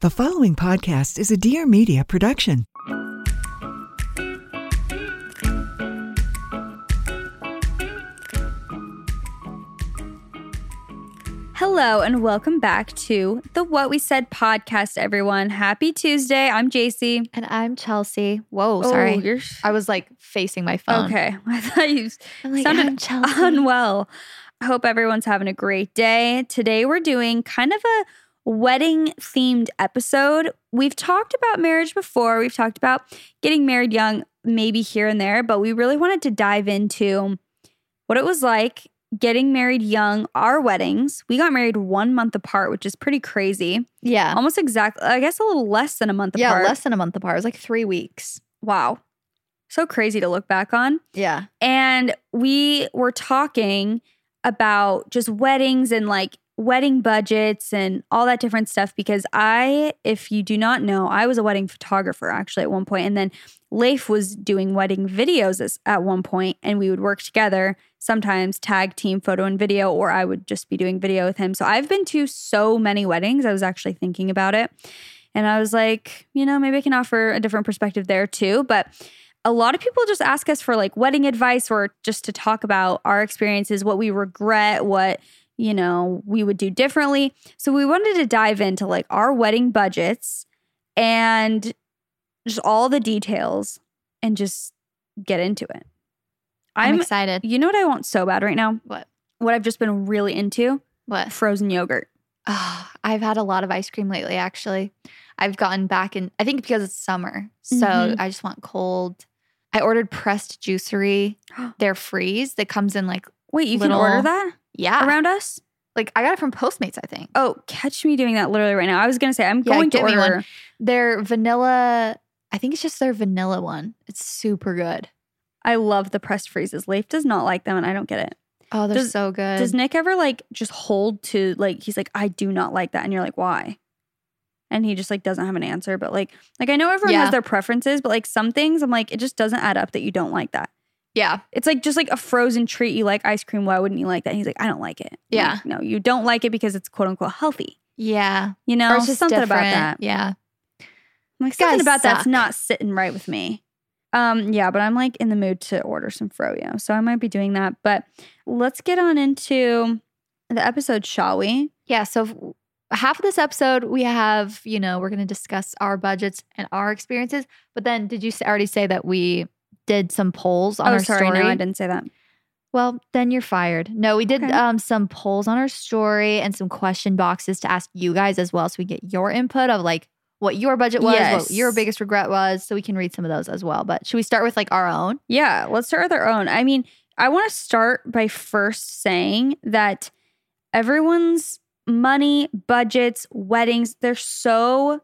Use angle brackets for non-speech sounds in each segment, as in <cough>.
The following podcast is a Dear Media production. Hello and welcome back to the What We Said podcast, everyone. Happy Tuesday. I'm Jaci. And I'm Chelsey. Whoa, Oh, sorry. you're I was like facing my phone. okay. <laughs> I thought you I'm like, sounded unwell. I hope everyone's having a great day. Today we're doing kind of a wedding themed episode. We've talked about marriage before. We've talked about getting married young, maybe here and there, but we really wanted to dive into what it was like getting married young, our weddings. We got married one month apart, which is pretty crazy. Yeah. Almost exactly, I guess a little less than a month yeah, apart. less than a month apart. It was like three weeks. Wow. So crazy to look back on. Yeah. And we were talking about just weddings and like wedding budgets and all that different stuff because I, if you do not know, I was a wedding photographer actually at one point, And then Leif was doing wedding videos at one point, and we would work together, sometimes tag team photo and video, or I would just be doing video with him. So I've been to so many weddings. I was actually thinking about it. And I was like, you know, maybe I can offer a different perspective there too. But a lot of people just ask us for like wedding advice or just to talk about our experiences, what we regret, what, you know, we would do differently. So we wanted to dive into like our wedding budgets and just all the details and just get into it. I'm, I'm, excited. you know what I want so bad right now? What? What I've just been really into? What? Frozen yogurt. Ah, I've had a lot of ice cream lately, actually. I've gotten back in, I think because it's summer. So Mhm. I just want cold. I ordered pressed juicery. <gasps> They're freeze that comes in like, Wait, you Little- can order that yeah. around us? like I got it from Postmates, I think. Oh, catch me doing that literally right now. I was gonna say I'm Yeah, going to me one. order. Their vanilla, I think it's just their vanilla one. It's super good. I love the pressed freezes. Leif does not like them, and I don't get it. Oh, they're Does- so good. Does Nick ever like just hold to like he's like I do not like that, and you're like why? And he just like doesn't have an answer. But like like I know everyone Yeah. has their preferences, but like some things I'm like it just doesn't add up that you don't like that. Yeah. It's like just like a frozen treat. You like ice cream. Why wouldn't you like that? And he's like I don't like it. I'm Yeah. like, no, you don't like it because it's quote unquote healthy. Yeah. You know, it's just something about that. Yeah. I'm like something about that's not sitting right with me. Um, yeah, but I'm like in the mood to order some froyo, so I might be doing that. But let's get on into the episode, shall we? Yeah. So half of this episode, we have, you know, we're going to discuss our budgets and our experiences. But then did you already say that we did some polls on oh, our sorry, story? no, I didn't say that. Well, then you're fired. No, we did Okay. um, some polls on our story and some question boxes to ask you guys as well. So we get your input of like what your budget was, what your biggest regret was. So we can read some of those as well. But should we start with like our own? Yeah, let's start with our own. I mean, I want to start by first saying that everyone's money, budgets, weddings, they're so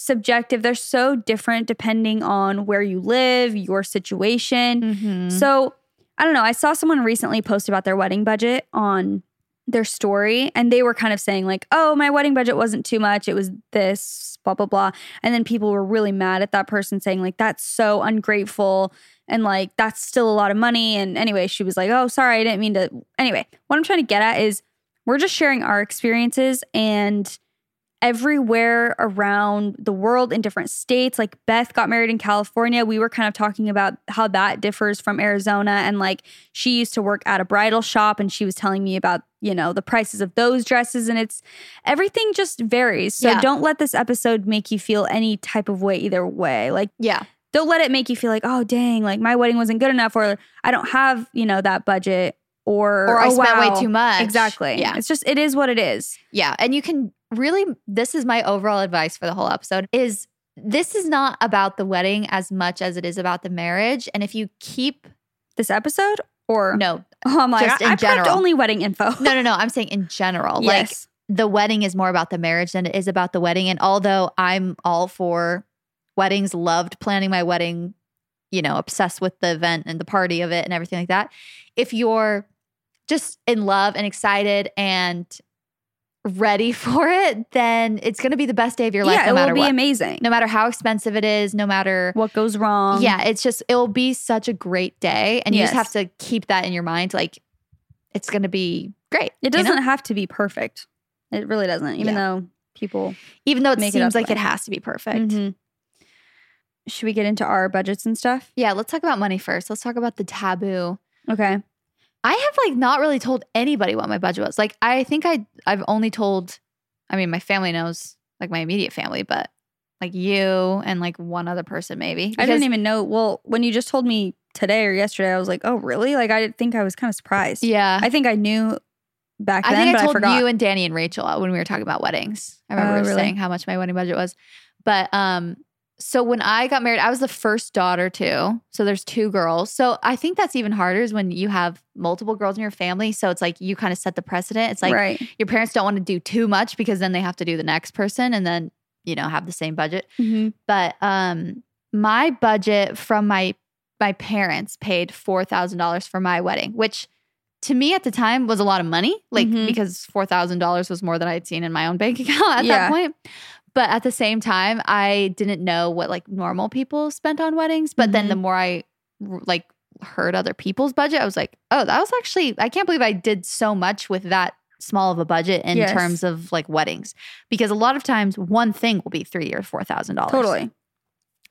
subjective. They're so different depending on where you live, your situation. Mm-hmm. So I don't know. I saw someone recently post about their wedding budget on their story, and they were kind of saying, like, oh, my wedding budget wasn't too much. It was this, blah, blah, blah. And then people were really mad at that person saying, like, that's so ungrateful. And like, that's still a lot of money. And anyway, she was like, oh, sorry, I didn't mean to. Anyway, what I'm trying to get at is we're just sharing our experiences and everywhere around the world in different states. Like Beth got married in California. We were kind of talking about how that differs from Arizona. And like she used to work at a bridal shop and she was telling me about, you know, the prices of those dresses. And it's everything just varies. So Yeah. don't let this episode make you feel any type of way either way. Like, Yeah. don't let it make you feel like, oh, dang, like my wedding wasn't good enough or I don't have, you know, that budget or, Or I oh, spent wow. way too much. Exactly. Yeah. It's just, it is what it is. Yeah. And you can really, this is my overall advice for the whole episode is this is not about the wedding as much as it is about the marriage. And if you keep, This episode or no, Oh, I'm like, Just I, in I general. only wedding info. <laughs> no, no, no, I'm saying in general, like yes. the wedding is more about the marriage than it is about the wedding. And although I'm all for weddings, loved planning my wedding, you know, obsessed with the event and the party of it and everything like that. If you're just in love and excited and ready <laughs> for it, then it's going to be the best day of your life yeah, no it matter will be what. amazing. No matter how expensive it is, no matter what goes wrong. yeah, it's just it will be such a great day and you just have to keep that in your mind like it's going to be great. It you know? doesn't have to be perfect. It really doesn't, even Yeah. though people. even though it it seems up like it has to be perfect. Mhm. Should we get into our budgets and stuff? Yeah, let's talk about money first. Let's talk about the taboo. Okay. I have like not really told anybody what my budget was. Like I think I I've only told I mean my family knows, like my immediate family, but like you and like one other person maybe. I didn't even know. Well, when you just told me today or yesterday, I was like, oh, really? Like, I think I was kind of surprised. Yeah. I think I knew back I then, think but I told forgot. you and Danny and Rachel when we were talking about weddings. I remember Oh, really? saying how much my wedding budget was. But um so when I got married, I was the first daughter too. So there's two girls. So I think that's even harder is when you have multiple girls in your family. So it's like you kind of set the precedent. It's like right. your parents don't want to do too much because then they have to do the next person and then, you know, have the same budget. Mhm. But um my budget from my my parents paid four thousand dollars for my wedding, which to me at the time was a lot of money, like Mhm. because four thousand dollars was more than I'd seen in my own bank <laughs> account at Yeah. that point. But at the same time, I didn't know what like normal people spent on weddings. But then Mhm. the more I like heard other people's budget, I was like, oh, that was actually I can't believe I did so much with that small of a budget in Yes. terms of like weddings because a lot of times one thing will be three or four thousand dollars Totally.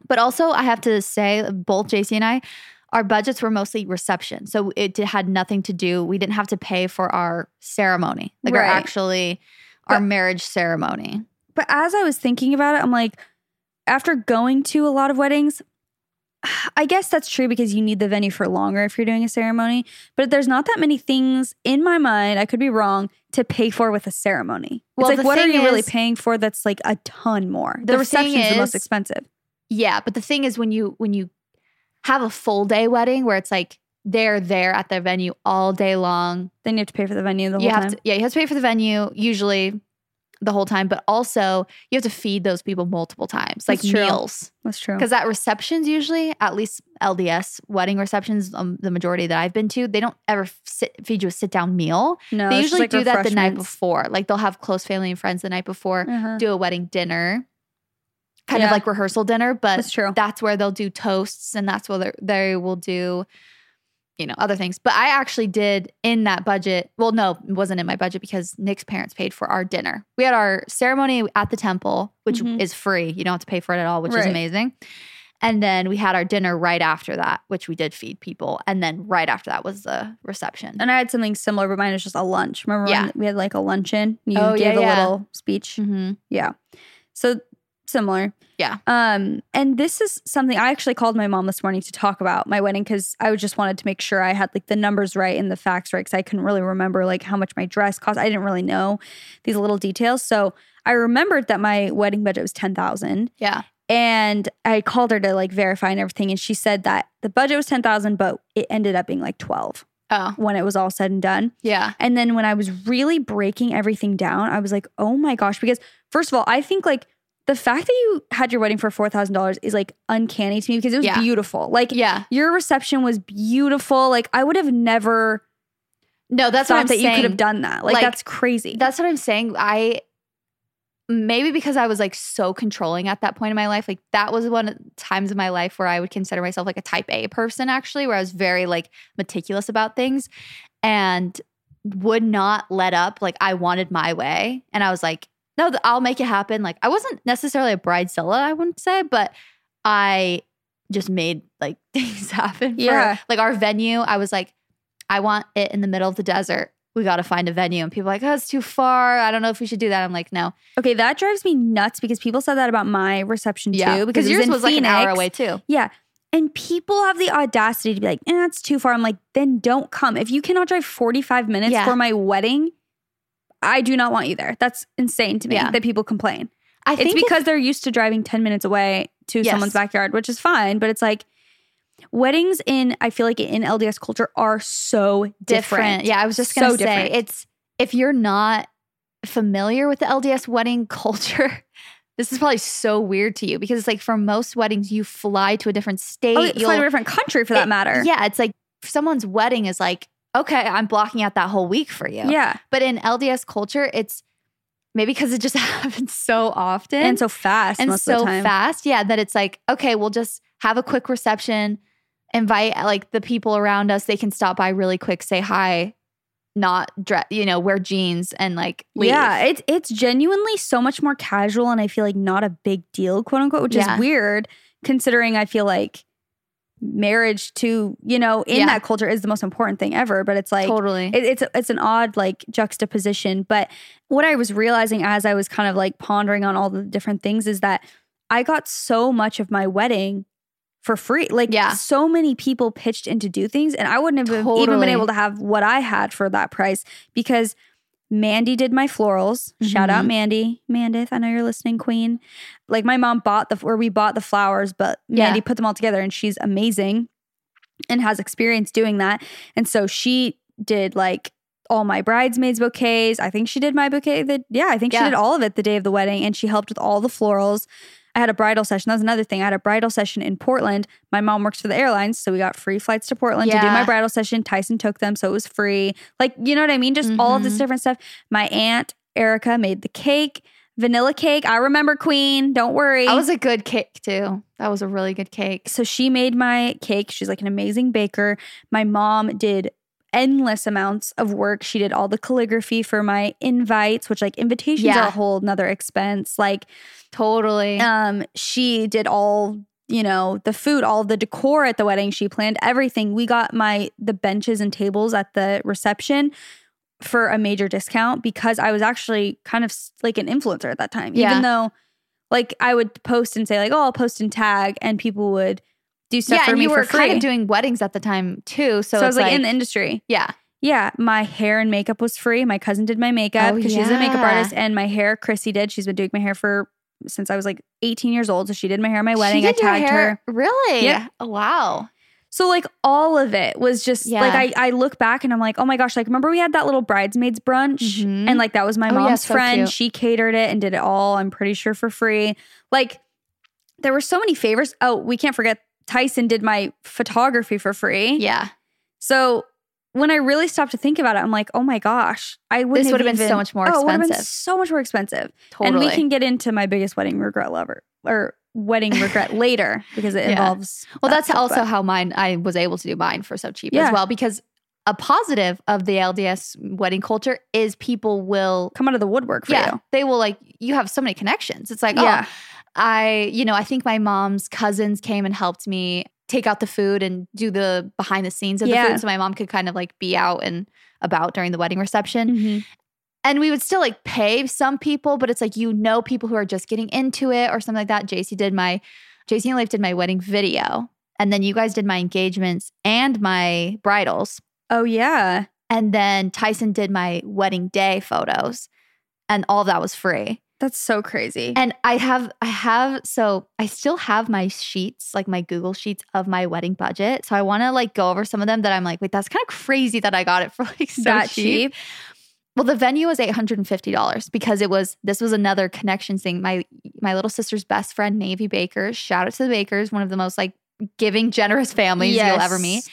but also, I have to say, both Jaci and I, our budgets were mostly reception. So it had nothing to do, we didn't have to pay for our ceremony, like our Right. actually, our But- marriage ceremony. But as I was thinking about it, I'm like, after going to a lot of weddings, I guess that's true because you need the venue for longer if you're doing a ceremony. But there's not that many things in my mind, I could be wrong, to pay for with a ceremony. Well, it's like, what are you really paying for that's like a ton more? The The, reception is the most expensive. Yeah. But the thing is, when you, when you have a full day wedding where it's like they're there at the venue all day long, Then you have to pay for the venue the whole you have time. to, yeah, you have to pay for the venue usually the whole time, but also you have to feed those people multiple times, like That's meals. that's true. Because at receptions, usually, at least LDS wedding receptions, um, the majority that I've been to, they don't ever sit, feed you a sit down meal. No, they usually like do that the night before. Like they'll have close family and friends the night before, Uh-huh. do a wedding dinner, kind of like rehearsal dinner. But That's true. that's where they'll do toasts and that's where they will do, you know, other things. But I actually did in that budget. Well, no, it wasn't in my budget because Nick's parents paid for our dinner. We had our ceremony at the temple, which Mhm. is free. You don't have to pay for it at all, which is amazing. And then we had our dinner right after that, which we did feed people. And then right after that was the reception. And I had something similar, but mine was just a lunch. Remember Yeah. when we had like a luncheon? You Oh, yeah, gave a yeah. little speech. Mhm. Yeah. So similar. Yeah. Um, and this is something I actually called my mom this morning to talk about my wedding because I just wanted to make sure I had like the numbers right and the facts right because I couldn't really remember like how much my dress cost. I didn't really know these little details. So I remembered that my wedding budget was ten thousand. Yeah. And I called her to like verify and everything. And she said that the budget was ten thousand, but it ended up being like twelve Oh, when it was all said and done. yeah. And then when I was really breaking everything down, I was like, oh my gosh. Because first of all, I think like the fact that you had your wedding for $4,000 is like uncanny to me because it was Yeah. beautiful. Like Yeah. your reception was beautiful. Like I would have never No, that's not that you could have done that. Like, Like, that's crazy. That's what I'm saying. I maybe because I was like so controlling at that point in my life, like that was one of the times in my life where I would consider myself like a type A person, actually, where I was very like meticulous about things and would not let up. Like I wanted my way. And I was like, no, I'll make it happen. Like I wasn't necessarily a bridezilla, I wouldn't say, but I just made like <laughs> things happen. for- Yeah. like our venue, I was like, I want it in the middle of the desert. We got to find a venue. And people are like, oh, it's too far. I don't know if we should do that. I'm like, no. Okay, that drives me nuts because people said that about my reception too. Because it yours in was like an hour away too. Yeah. And people have the audacity to be like, eh, it's too far. I'm like, then don't come. If you cannot drive 45 minutes Yeah. for my wedding, I do not want you there. That's insane to me Yeah. that people complain. I It's because they're used to driving 10 minutes away to Yes. someone's backyard, which is fine. But it's like weddings in, I feel like in LDS culture are so different. different. Yeah, I was just gonna say different. it's if you're not familiar with the LDS wedding <laughs> culture, this is probably so weird to you because it's like for most weddings you fly to a different oh, state. Oh, it's like a different country for that it- matter. Yeah, it's like someone's wedding is like okay, I'm blocking out that whole week for you. Yeah. but in LDS culture, it's maybe because it just <laughs> happens so often And so fast. and most of so the time. fast. Yeah, that it's like, okay, we'll just have a quick reception, invite like the people around us. They can stop by really quick, say hi, not dress, you know, wear jeans and like leave. Yeah, it's it's genuinely so much more casual and I feel like not a big deal, quote unquote, which Yeah. is weird considering I feel like marriage to, you know, in Yeah. that culture is the most important thing ever, but it's like totally. it, it's it's an odd like juxtaposition, but what I was realizing as I was kind of like pondering on all the different things is that I got so much of my wedding for free. Like Yeah. so many people pitched in to do things and I wouldn't have even been able to have what I had for that price because Mandy did my florals. Shout out Mhm. Mandy. Mandith, I know you're listening, Queen. Like my mom bought the where we bought the flowers, but Mandy put them all together and she's amazing and has experience doing that. And so she did like all my bridesmaids bouquets. I think she did my bouquet that yeah, I think Yeah. she did all of it the day of the wedding and she helped with all the florals. I had a bridal session. That was another thing. I had a bridal session in Portland. My mom works for the airlines, so we got free flights to Portland to do my bridal session. Tyson took them, so it was free. Like, you know what I mean? Just all of this Mhm. different stuff. My aunt Erica made the cake, vanilla cake. I remember Queen. Don't worry. that was a good cake too. That was a really good cake. so she made my cake. She's like an amazing baker. My mom did endless amounts of work. She did all the calligraphy for my invites, which like invitations Yeah. are a whole another expense. Like Totally. um she did all you know the food all the decor at the wedding she planned everything we got my the benches and tables at the reception for a major discount because i was actually kind of like an influencer at that time Yeah. even though like i would post and say like oh i'll post and tag and people would do stuff yeah, for and me you for were free kind of doing weddings at the time too. So, so, i was it's like, in the industry yeah, yeah, my hair and makeup was free. My cousin did my makeup Oh, because she's a makeup artist, and my hair, Chrissy did. She's been doing my hair for since I was like 18 years old. So she did my hair at my wedding. She I tagged hair? her. Really? Yeah. Oh, wow. So like all of it was just Yeah. like I, I look back and I'm like, oh my gosh, like remember we had that little bridesmaids brunch Mhm. and like that was my Oh, yeah, mom's so friend. She catered it and did it all. I'm pretty sure for free. Like there were so many favors. Oh, we can't forget Tyson did my photography for free. Yeah. So when I really stopped to think about it, I'm like, oh my gosh, I would. This would have been so much more Oh, would have been expensive. so much more expensive. Totally. And we can get into my biggest wedding regret lover or wedding regret <laughs> later because it Yeah. involves. Well, that that's stuff, also but- how mine I was able to do mine for so cheap Yeah. as well because a positive of the LDS wedding culture is people will come out of the woodwork for yeah, you. they will like you have so many connections. It's like, oh, Yeah. oh, I, you know, I think my mom's cousins came and helped me take out the food and do the behind the scenes of the food so my mom could kind of like be out and about during the wedding reception. Mhm. And we would still like pay some people, but it's like you know people who are just getting into it or something like that. Jaci did my Jaci and Leif did my wedding video. And then you guys did my engagements and my bridals. Oh yeah. And then Tyson did my wedding day photos. And all that was free. That's so crazy. And I have, I have, so I still have my sheets, like my Google sheets of my wedding budget. So I want to like go over some of them that I'm like, wait, that's kind of crazy that I got it for like so that cheap. cheap. Well, the venue was eight hundred and fifty dollars because it was this was another connection thing. My my little sister's best friend, Navy Bakers. Shout out to the Bakers, one of the most like giving, generous families you'll ever meet.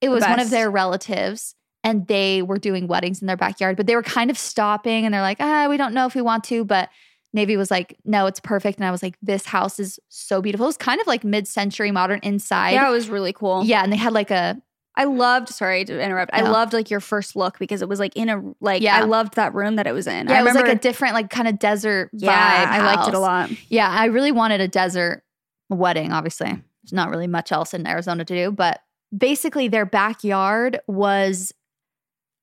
It was one of their relatives, and they were doing weddings in their backyard, but they were kind of stopping, and they're like, ah, we don't know if we want to, but. Navy was like, no, it's perfect. And I was like, this house is so beautiful. It was kind of like mid century modern inside. Yeah, it was really cool. Yeah, and they had like a I loved. Sorry to interrupt. I loved like your first look because it was like in a like. Yeah. I loved that room that it was in. Yeah, I it was like a different, like kind of desert yeah, vibe. I liked it a lot. Yeah, I really wanted a desert wedding, obviously. There's not really much else in Arizona to do, but basically their backyard was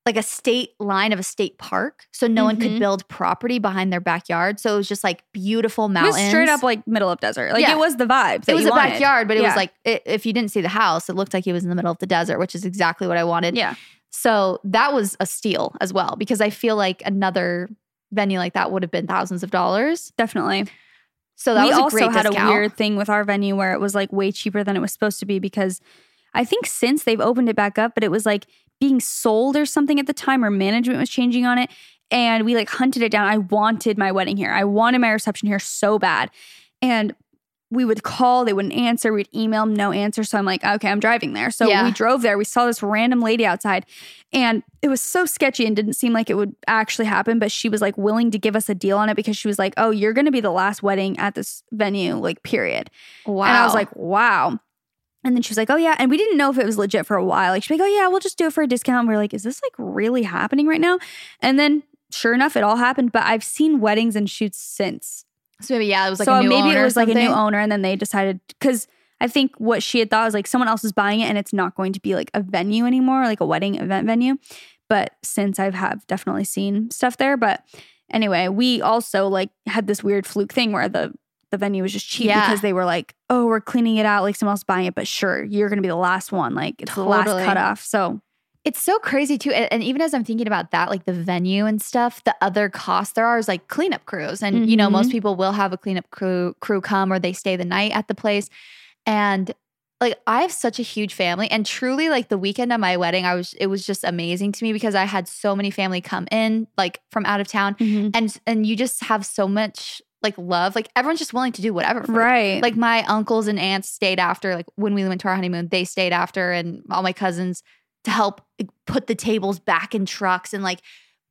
like a state line of a state park. So no one could Mhm. build property behind their backyard. So it was just like beautiful It mountains. was straight up like middle of desert. Like Yeah. it was the vibe. It was a wanted. backyard, but it Yeah. was like i if you didn't see the house, it looked like it was in the middle of the desert, which is exactly what I wanted. Yeah. So that was a steal as well because I feel like another venue like that would have been thousands of dollars. Definitely. So that we was a also had discount. a weird thing with our venue where it was like way cheaper than it was supposed to be because I think since they've opened it back up, but it was like being sold or something at the time, or management was changing on it. And we like hunted it down. I wanted my wedding here. I wanted my reception here so bad. And we would call, they wouldn't answer. We'd email no answer. So I'm like, okay, I'm driving there. So Yeah. we drove there. We saw this random lady outside, and it was so sketchy and didn't seem like it would actually happen. But she was like willing to give us a deal on it because she was like, oh, you're going to be the last wedding at this venue, like, period. Wow. And I was like, wow. And then she was like, oh, yeah. And we didn't know if it was legit for a while. Like, she's like, oh, yeah, we'll just do it for a discount. And we are like, is this like really happening right now? And then sure enough, it all happened. But I've seen weddings and shoots since. so maybe yeah, it was like so a new maybe it was like a new owner. And then they decided, because I think what she had thought was like someone else is buying it and it's not going to be like a venue anymore, like a wedding event venue. But since I've have definitely seen stuff there. But anyway, we also like had this weird fluke thing where the the venue was just cheap Yeah. because they were like, oh, we're cleaning it out, like someone else buying it, but sure, you're gonna be the last one. Like it's the last cutoff. So It's so crazy too. And, even as I'm thinking about that, like the venue and stuff, the other costs there are is like cleanup crews. And you know, Mhm. most people will have a cleanup crew crew come or they stay the night at the place. And like I have such a huge family. And truly, like the weekend of my wedding, I was it was just amazing to me because I had so many family come in, like from out of town. And and you just have so much like love. Like everyone's just willing to do whatever. right. Like my uncles and aunts stayed after, like when we went to our honeymoon, they stayed after, and all my cousins to help like, put the tables back in trucks and like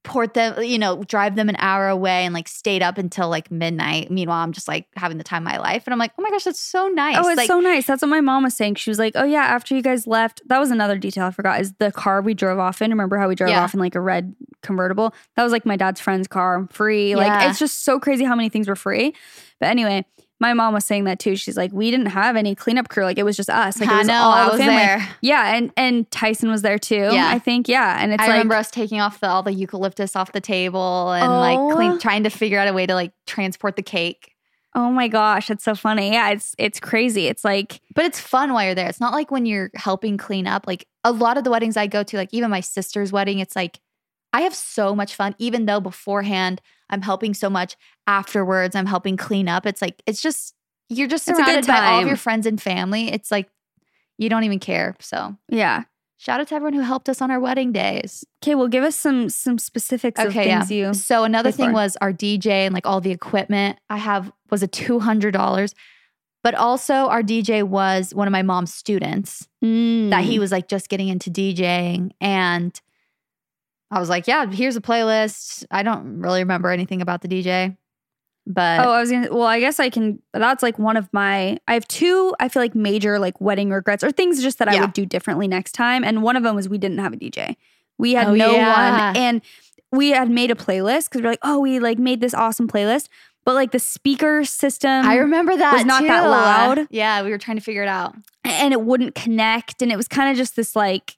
port them, you know, drive them an hour away and like stayed up until like midnight. Meanwhile, I'm just like having the time of my life. And I'm like, oh my gosh, that's so nice. Oh, it's like, so nice. That's what my mom was saying. She was like, "Oh yeah, after you guys left, that was another detail I forgot. Is the car we drove off in? Remember how we drove Yeah. off in like a red convertible? That was like my dad's friend's car, free. Like Yeah. it's just so crazy how many things were free. But anyway, my mom was saying that too. She's like, we didn't have any cleanup crew. Like it was just us. Like it I was know, all I was family. there. Yeah, and and Tyson was there too. Yeah. I think. Yeah, and it's I like remember us taking off the, all the eucalyptus off the table and like Oh. clean, trying to figure out a way to like transport the cake. oh my gosh, that's so funny. Yeah, it's it's crazy. It's like But it's fun while you're there. It's not like when you're helping clean up. Like a lot of the weddings I go to, like even my sister's wedding, it's like I have so much fun, even though beforehand I'm helping so much. Afterwards, I'm helping clean up. It's like, it's just, you're just It's surrounded by all of your friends and family. It's like, you don't even care. So yeah. shout out to everyone who helped us on our wedding days. Okay, well, give us some some specifics of Okay, things yeah. you. So another thing for. was our DJ and like all the equipment I have was a two hundred dollars, but also our DJ was one of my mom's students that Mm. he was like just getting into DJing and I was like, yeah, here's a playlist. I don't really remember anything about the DJ, but Oh, I was gonna. Well, I guess I can. That's like one of my. I have two. I feel like major like wedding regrets or things just that I would do differently next time. And one of them was we didn't have a DJ. We had Oh, no yeah. one, and we had made a playlist because we're like, oh, we like made this awesome playlist, but like the speaker system, I remember that was not that loud. Yeah, we were trying to figure it out. and it wouldn't connect, and it was kind of just this like.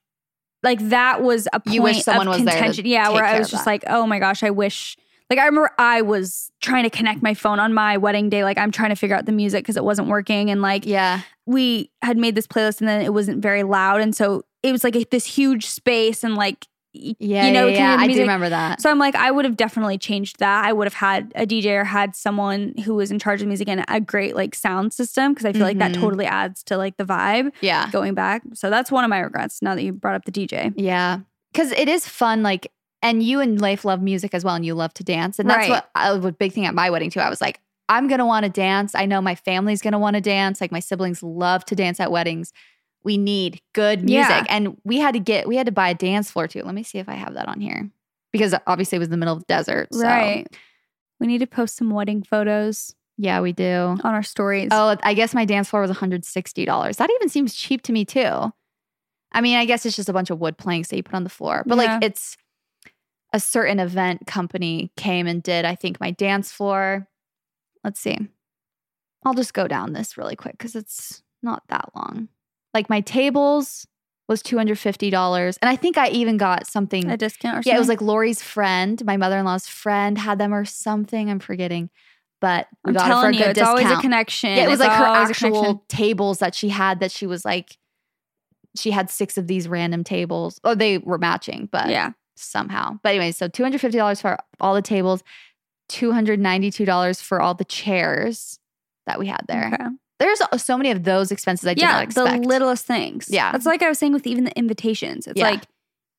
Like that was a point You wish someone of was there to contention. yeah, where I was just that. like, oh my gosh, I wish like I remember I was trying to connect my phone on my wedding day. Like I'm trying to figure out the music because it wasn't working. And like Yeah, we had made this playlist and then it wasn't very loud. And so it was like a, this huge space and like yeah, you know, yeah, yeah. I do remember that. So I'm like, I would have definitely changed that. I would have had a DJ or had someone who was in charge of music and a great like sound system because I feel like that Mhm. totally adds to like the vibe yeah, going back. So that's one of my regrets now that you brought up the DJ. Yeah. Cause it is fun, like, and you and Leif love music as well, and you love to dance. And that's Right. what I was big thing at my wedding too. I was like, I'm gonna want to dance. I know my family's gonna want to dance. Like my siblings love to dance at weddings. We need good music. Yeah. And we had to get we had to buy a dance floor too. Let me see if I have that on here. Because obviously it was in the middle of the desert. So Right. We need to post some wedding photos yeah, we do. on our stories. Oh, I guess my dance floor was $160. That even seems cheap to me too. I mean, I guess it's just a bunch of wood planks that you put on the floor, but Yeah. like it's a certain event company came and did, I think, my dance floor. Let's see. I'll just go down this really quick because it's not that long. Like my tables was $250. And I think I even got something. A discount or something? Yeah, it was like Lori's friend, my mother in law's friend, had them or something. I'm forgetting, but we I'm got it for a telling you, good it's discount. always a connection. Yeah, it was It's like her actual tables that she had that she was like, she had six of these random tables. Oh, they were matching, but Yeah. somehow. But anyway, so two hundred fifty dollars for all the tables, two hundred ninety two dollars for all the chairs that we had there. Okay. There's so many of those expenses I did yeah, not expect. the littlest things. Yeah. That's like I was saying with even the invitations. It's Yeah. like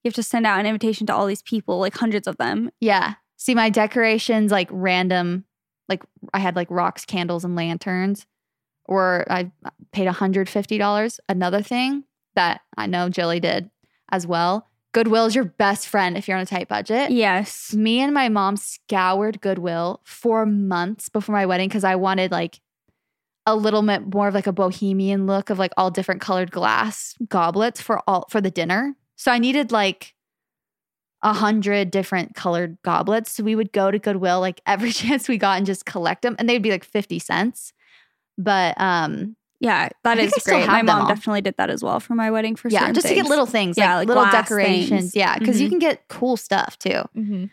you have to send out an invitation to all these people, like hundreds of them. Yeah. See, my decorations, like random, like I had like rocks, candles, and lanterns, or I paid $150. Another thing that I know Jilly did as well Goodwill is your best friend if you're on a tight budget. Yes. Me and my mom scoured Goodwill for months before my wedding because I wanted like a little bit more of like a bohemian look of like all different colored glass goblets for all for the dinner. So I needed like a hundred different colored goblets. So we would go to Goodwill like <laughs> every chance we got and just collect them, and they'd be like fifty cents. But um, Yeah, that is I is think I still great. my mom all. definitely did that as well for my wedding for yeah, just to get little things, Yeah, like, like little decorations. things. Yeah, because you Mhm. can get cool stuff too. Mm-hmm.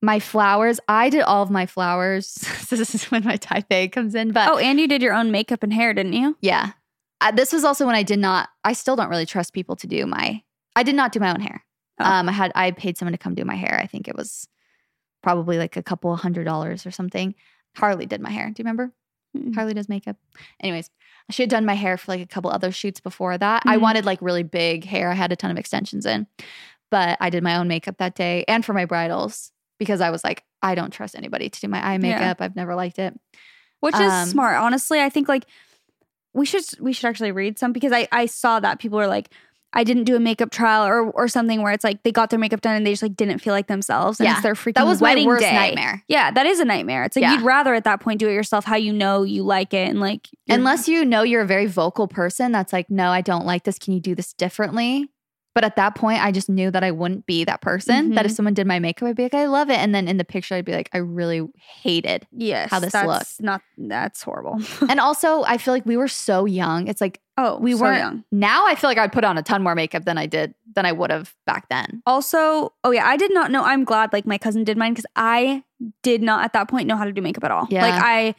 My flowers, I did all of my flowers. <laughs> this is when my type A comes in, but Oh, and you did your own makeup and hair, didn't you? Yeah. Uh, this was also when I did not, I still don't really trust people to do my, I did not do my own hair. Oh. Um, I had, I paid someone to come do my hair. I think it was probably like a couple hundred dollars or something. Harley did my hair. Do you remember? Mm. Harley does makeup. Anyways, she had done my hair for like a couple other shoots before that. I Mhm. wanted like really big hair. I had a ton of extensions in, but I did my own makeup that day and for my bridals because I was like, I don't trust anybody to do my eye Yeah. makeup. I've never liked it. Which is Um, smart. Honestly, I think like we should we should actually read some because I I saw that people are like I didn't do a makeup trial or or something where it's like they got their makeup done and they just like didn't feel like themselves and Yeah. it's their freaking That was my wedding worst day. nightmare. Yeah, that is a nightmare. It's like Yeah. you'd rather at that point do it yourself how you know you like it and like Unless you know you're a very vocal person that's like, no, I don't like this. Can you do this differently? But at that point, I just knew that I wouldn't be that person. That if Mhm. someone did my makeup, I'd be like, I love it. And then in the picture, I'd be like, I really hated. yes, how this that's looked. Not that's horrible. <laughs> and also, I feel like we were so young. It's like oh, we so weren't. young. Now I feel like I'd put on a ton more makeup than I did than I would have back then. Also, oh yeah, I did not know. I'm glad like my cousin did mine because I did not at that point know how to do makeup at all. Yeah. Like I,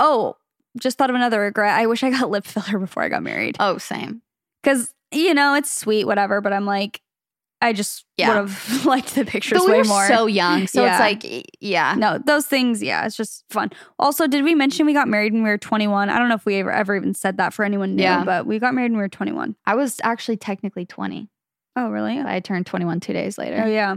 oh, just thought of another regret. I wish I got <laughs> lip filler before I got married Oh, same. because you know it's sweet, whatever. But I'm like, I just Yeah. would have <laughs> liked the pictures But we way were more. so young. So Yeah. it's like, yeah. no, those things, yeah, it's just fun. Also, did we mention we got married when we were 21? I don't know if we ever, ever even said that for anyone new, Yeah. but we got married when we were 21. I was actually technically 20. Oh, really? I turned 21 two days later. Oh, yeah.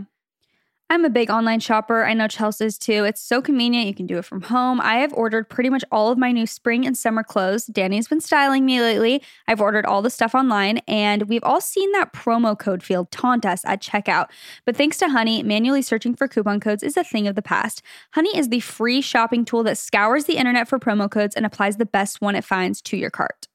I'm a big online shopper. I know Chelsey's too. It's so convenient. You can do it from home. I have ordered pretty much all of my new spring and summer clothes. Danny's been styling me lately. I've ordered all the stuff online, and we've all seen that promo code field taunt us at checkout. But thanks to Honey, manually searching for coupon codes is a thing of the past. Honey is the free shopping tool that scours the internet for promo codes and applies the best one it finds to your cart.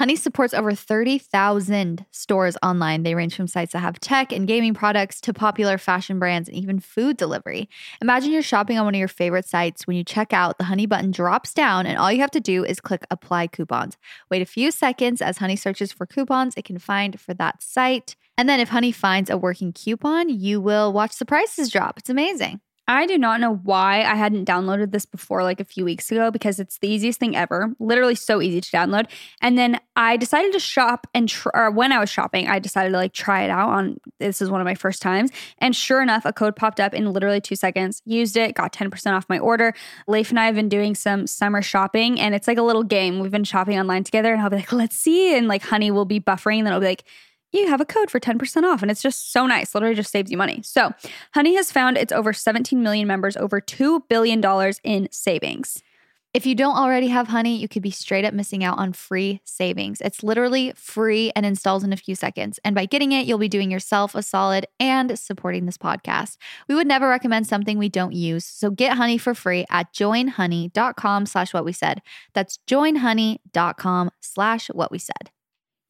Honey supports over 30,000 stores online. They range from sites that have tech and gaming products to popular fashion brands and even food delivery. Imagine you're shopping on one of your favorite sites. When you check out, the Honey button drops down, and all you have to do is click apply coupons. Wait a few seconds as Honey searches for coupons it can find for that site. And then if Honey finds a working coupon, you will watch the prices drop. It's amazing. I do not know why I hadn't downloaded this before, like a few weeks ago, because it's the easiest thing ever. Literally so easy to download. And then I decided to shop and, tr- or when I was shopping, I decided to like try it out on. This is one of my first times, and sure enough, a code popped up in literally two seconds. Used it, got ten percent off my order. Leif and I have been doing some summer shopping, and it's like a little game. We've been shopping online together, and I'll be like, "Let's see," and like Honey we'll be buffering, and then I'll be like you have a code for 10% off and it's just so nice literally just saves you money so honey has found its over 17 million members over $2 billion in savings If you don't already have Honey, you could be straight up missing out on free savings. It's literally free and installs in a few seconds. And by getting it, you'll be doing yourself a solid and supporting this podcast. We would never recommend something we don't use. So get Honey for free at joinhoney.com slash what we said. That's joinhoney.com slash what we said.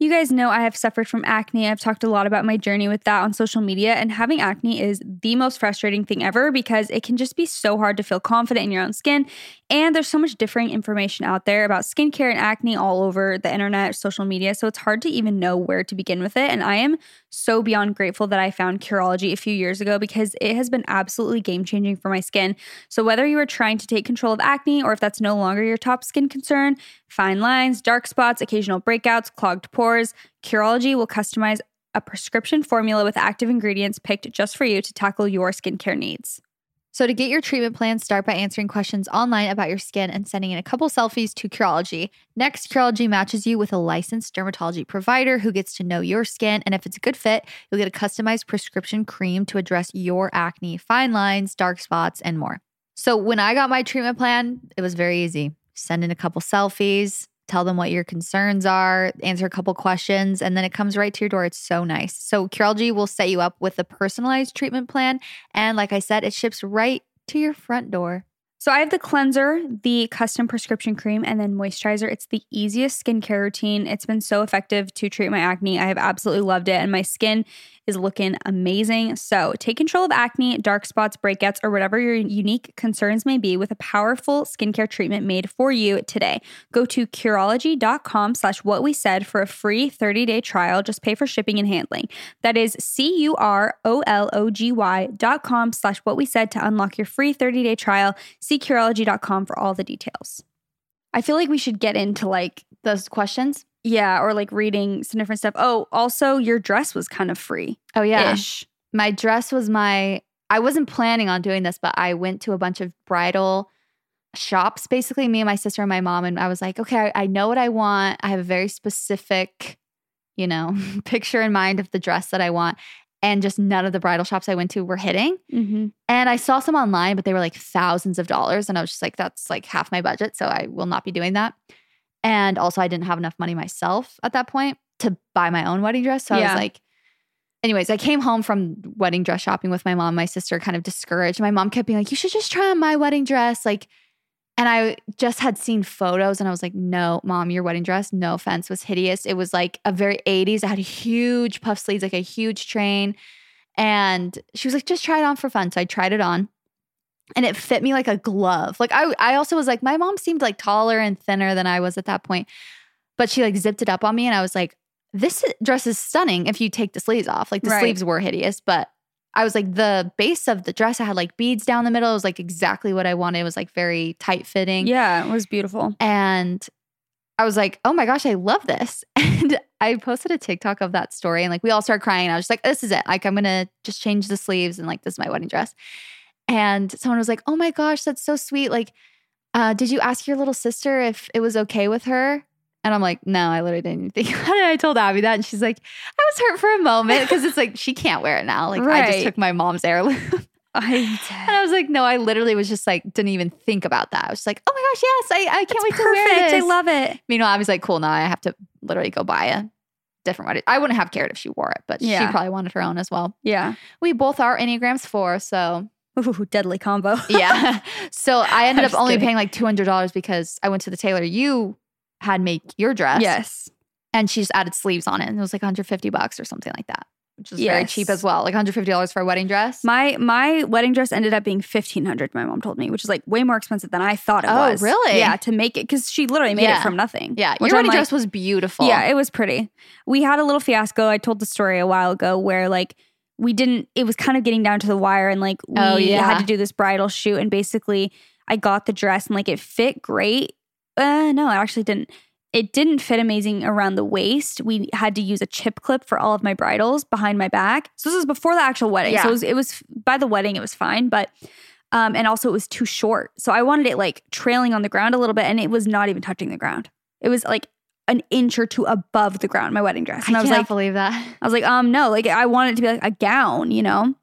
You guys know I have suffered from acne. I've talked a lot about my journey with that on social media, and having acne is the most frustrating thing ever because it can just be so hard to feel confident in your own skin. And there's so much differing information out there about skincare and acne all over the internet, social media. So it's hard to even know where to begin with it. And I am so beyond grateful that I found Curology a few years ago because it has been absolutely game changing for my skin. So whether you are trying to take control of acne or if that's no longer your top skin concern, fine lines, dark spots, occasional breakouts, clogged pores, Curology will customize a prescription formula with active ingredients picked just for you to tackle your skincare needs. So, to get your treatment plan, start by answering questions online about your skin and sending in a couple selfies to Curology. Next, Curology matches you with a licensed dermatology provider who gets to know your skin. And if it's a good fit, you'll get a customized prescription cream to address your acne, fine lines, dark spots, and more. So, when I got my treatment plan, it was very easy. Send in a couple selfies, tell them what your concerns are, answer a couple questions, and then it comes right to your door. It's so nice. So, Curology will set you up with a personalized treatment plan. And like I said, it ships right to your front door. So I have the cleanser, the custom prescription cream, and then moisturizer. It's the easiest skincare routine. It's been so effective to treat my acne. I have absolutely loved it, and my skin is looking amazing. So take control of acne, dark spots, breakouts, or whatever your unique concerns may be with a powerful skincare treatment made for you today. Go to Curology.com slash what we said for a free 30-day trial. Just pay for shipping and handling. That is C-U-R-O-L-O-G-Y dot com slash what we said to unlock your free 30-day trial. See Curology.com for all the details. I feel like we should get into like Those questions? Yeah, or like reading some different stuff. Oh, also your dress was kind of free. Oh, yeah. Ish. my dress was my I wasn't planning on doing this, but I went to a bunch of bridal shops, basically me and my sister and my mom, and I was like, okay, I, I know what I want. I have a very specific, you know, <laughs> picture in mind of the dress that I want. And just none of the bridal shops I went to were hitting. Mm-hmm. And I saw some online, but they were like thousands of dollars. And I was just like, that's like half my budget. So I will not be doing that. And also, I didn't have enough money myself at that point to buy my own wedding dress. So I was like, anyways, I came home from wedding dress shopping with my mom, my sister, kind of discouraged. My mom kept being like, you should just try on my wedding dress. Like, and I just had seen photos and I was like, no, mom, your wedding dress, no offense, was hideous. It was like a very 80s. I had huge puff sleeves, like a huge train. And she was like, just try it on for fun. So I tried it on and it fit me like a glove. Like I I also was like, my mom seemed like taller and thinner than I was at that point. But she like zipped it up on me and I was like, this dress is stunning if you take the sleeves off. Like the Right. sleeves were hideous, but I was like the base of the dress, I had like beads down the middle. It was like exactly what I wanted. It was like very tight fitting. Yeah, it was beautiful. And I was like, oh my gosh, I love this. <laughs> And I posted a TikTok of that story and like we all started crying. I was just like, this is it. Like, I'm going to just change the sleeves and like, this is my wedding dress. And someone was like, oh my gosh, that's so sweet. Like, uh, did you ask your little sister if it was okay with her? And I'm like, no, I literally didn't even think <laughs> about it. I told Abby that. And she's like, I was hurt for a moment because it's like, she can't wear it now. Like, I just took my mom's heirloom. <laughs> I And I was like, no, I literally was just like, didn't even think about that. I was just like, oh my gosh, yes, I, I can't wait to wear perfect. this. I love it. Meanwhile, I was like, cool, now I have to literally go buy a different one. I wouldn't have cared if she wore it, but Yeah. she probably wanted her own as well. Yeah. We both are Enneagrams four, so Ooh, deadly combo. <laughs> yeah. so I ended up only kidding. paying like $200 because I went to the tailor you had make your dress. yes. And she just added sleeves on it. And it was like 150 bucks or something like that, which was very cheap as well. Like $150 for a wedding dress. My my wedding dress ended up being fifteen hundred. My mom told me, which is like way more expensive than I thought it Oh, was. really? Yeah, to make it because she literally made Yeah. it from nothing. yeah. Your wedding like, dress was beautiful. Yeah, it was pretty. We had a little fiasco. I told the story a while ago where like we didn't it was kind of getting down to the wire and like we Oh, yeah. had to do this bridal shoot and basically I got the dress and like it fit great. Uh no, it actually didn't. It didn't fit amazing around the waist. We had to use a chip clip for all of my bridals behind my back. So this was before the actual wedding. Yeah. So it was, it was by the wedding it was fine, but um and also it was too short. So I wanted it like trailing on the ground a little bit and it was not even touching the ground. It was like an inch or two above the ground, my wedding dress. And I, I was can't like, believe that. I was like, um, no, like I want it to be like a gown, you know?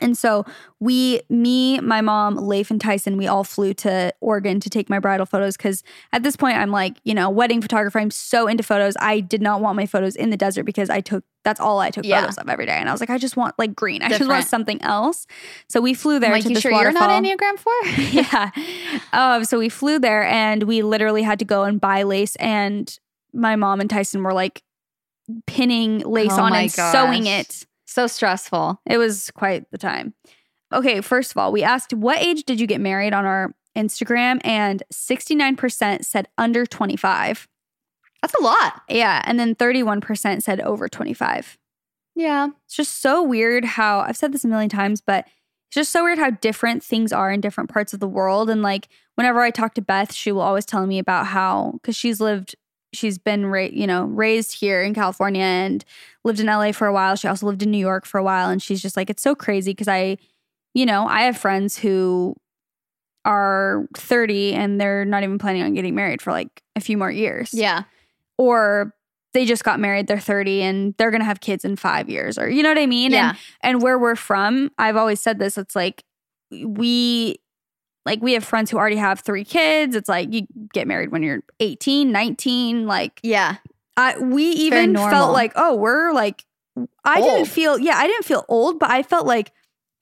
And so we, me, my mom, Leif, and Tyson, we all flew to Oregon to take my bridal photos because at this point I'm like, you know, wedding photographer. I'm so into photos. I did not want my photos in the desert because I took that's all I took Yeah. photos of every day. And I was like, I just want like green. I just want something else. So we flew there I'm like, to you sure waterfall. you're not Enneagram 4? <laughs> yeah. Um, so we flew there and we literally had to go and buy lace. And my mom and Tyson were like, pinning lace Oh on and sewing it. So stressful. It was quite the time. Okay, first of all, we asked what age did you get married on our Instagram, and 69% said under 25. That's a lot. Yeah, and then 31% said over 25. Yeah. It's just so weird how I've said this a million times, but it's just so weird how different things are in different parts of the world. And like whenever I talk to Beth, she will always tell me about how because she's lived, she's been ra- you know raised here in California and lived in LA for a while. She also lived in New York for a while, and she's just like it's so crazy because I, you know, I have friends who are 30 and they're not even planning on getting married for like a few more years Yeah. or they just got married they're 30 and they're gonna have kids in five years or you know what i mean Yeah. and, and where we're from i've always said this it's like we like we have friends who already have three kids it's like you get married when you're 18 19 like Yeah. I, we very even felt like oh we're like i didn't feel yeah i didn't feel old but i felt like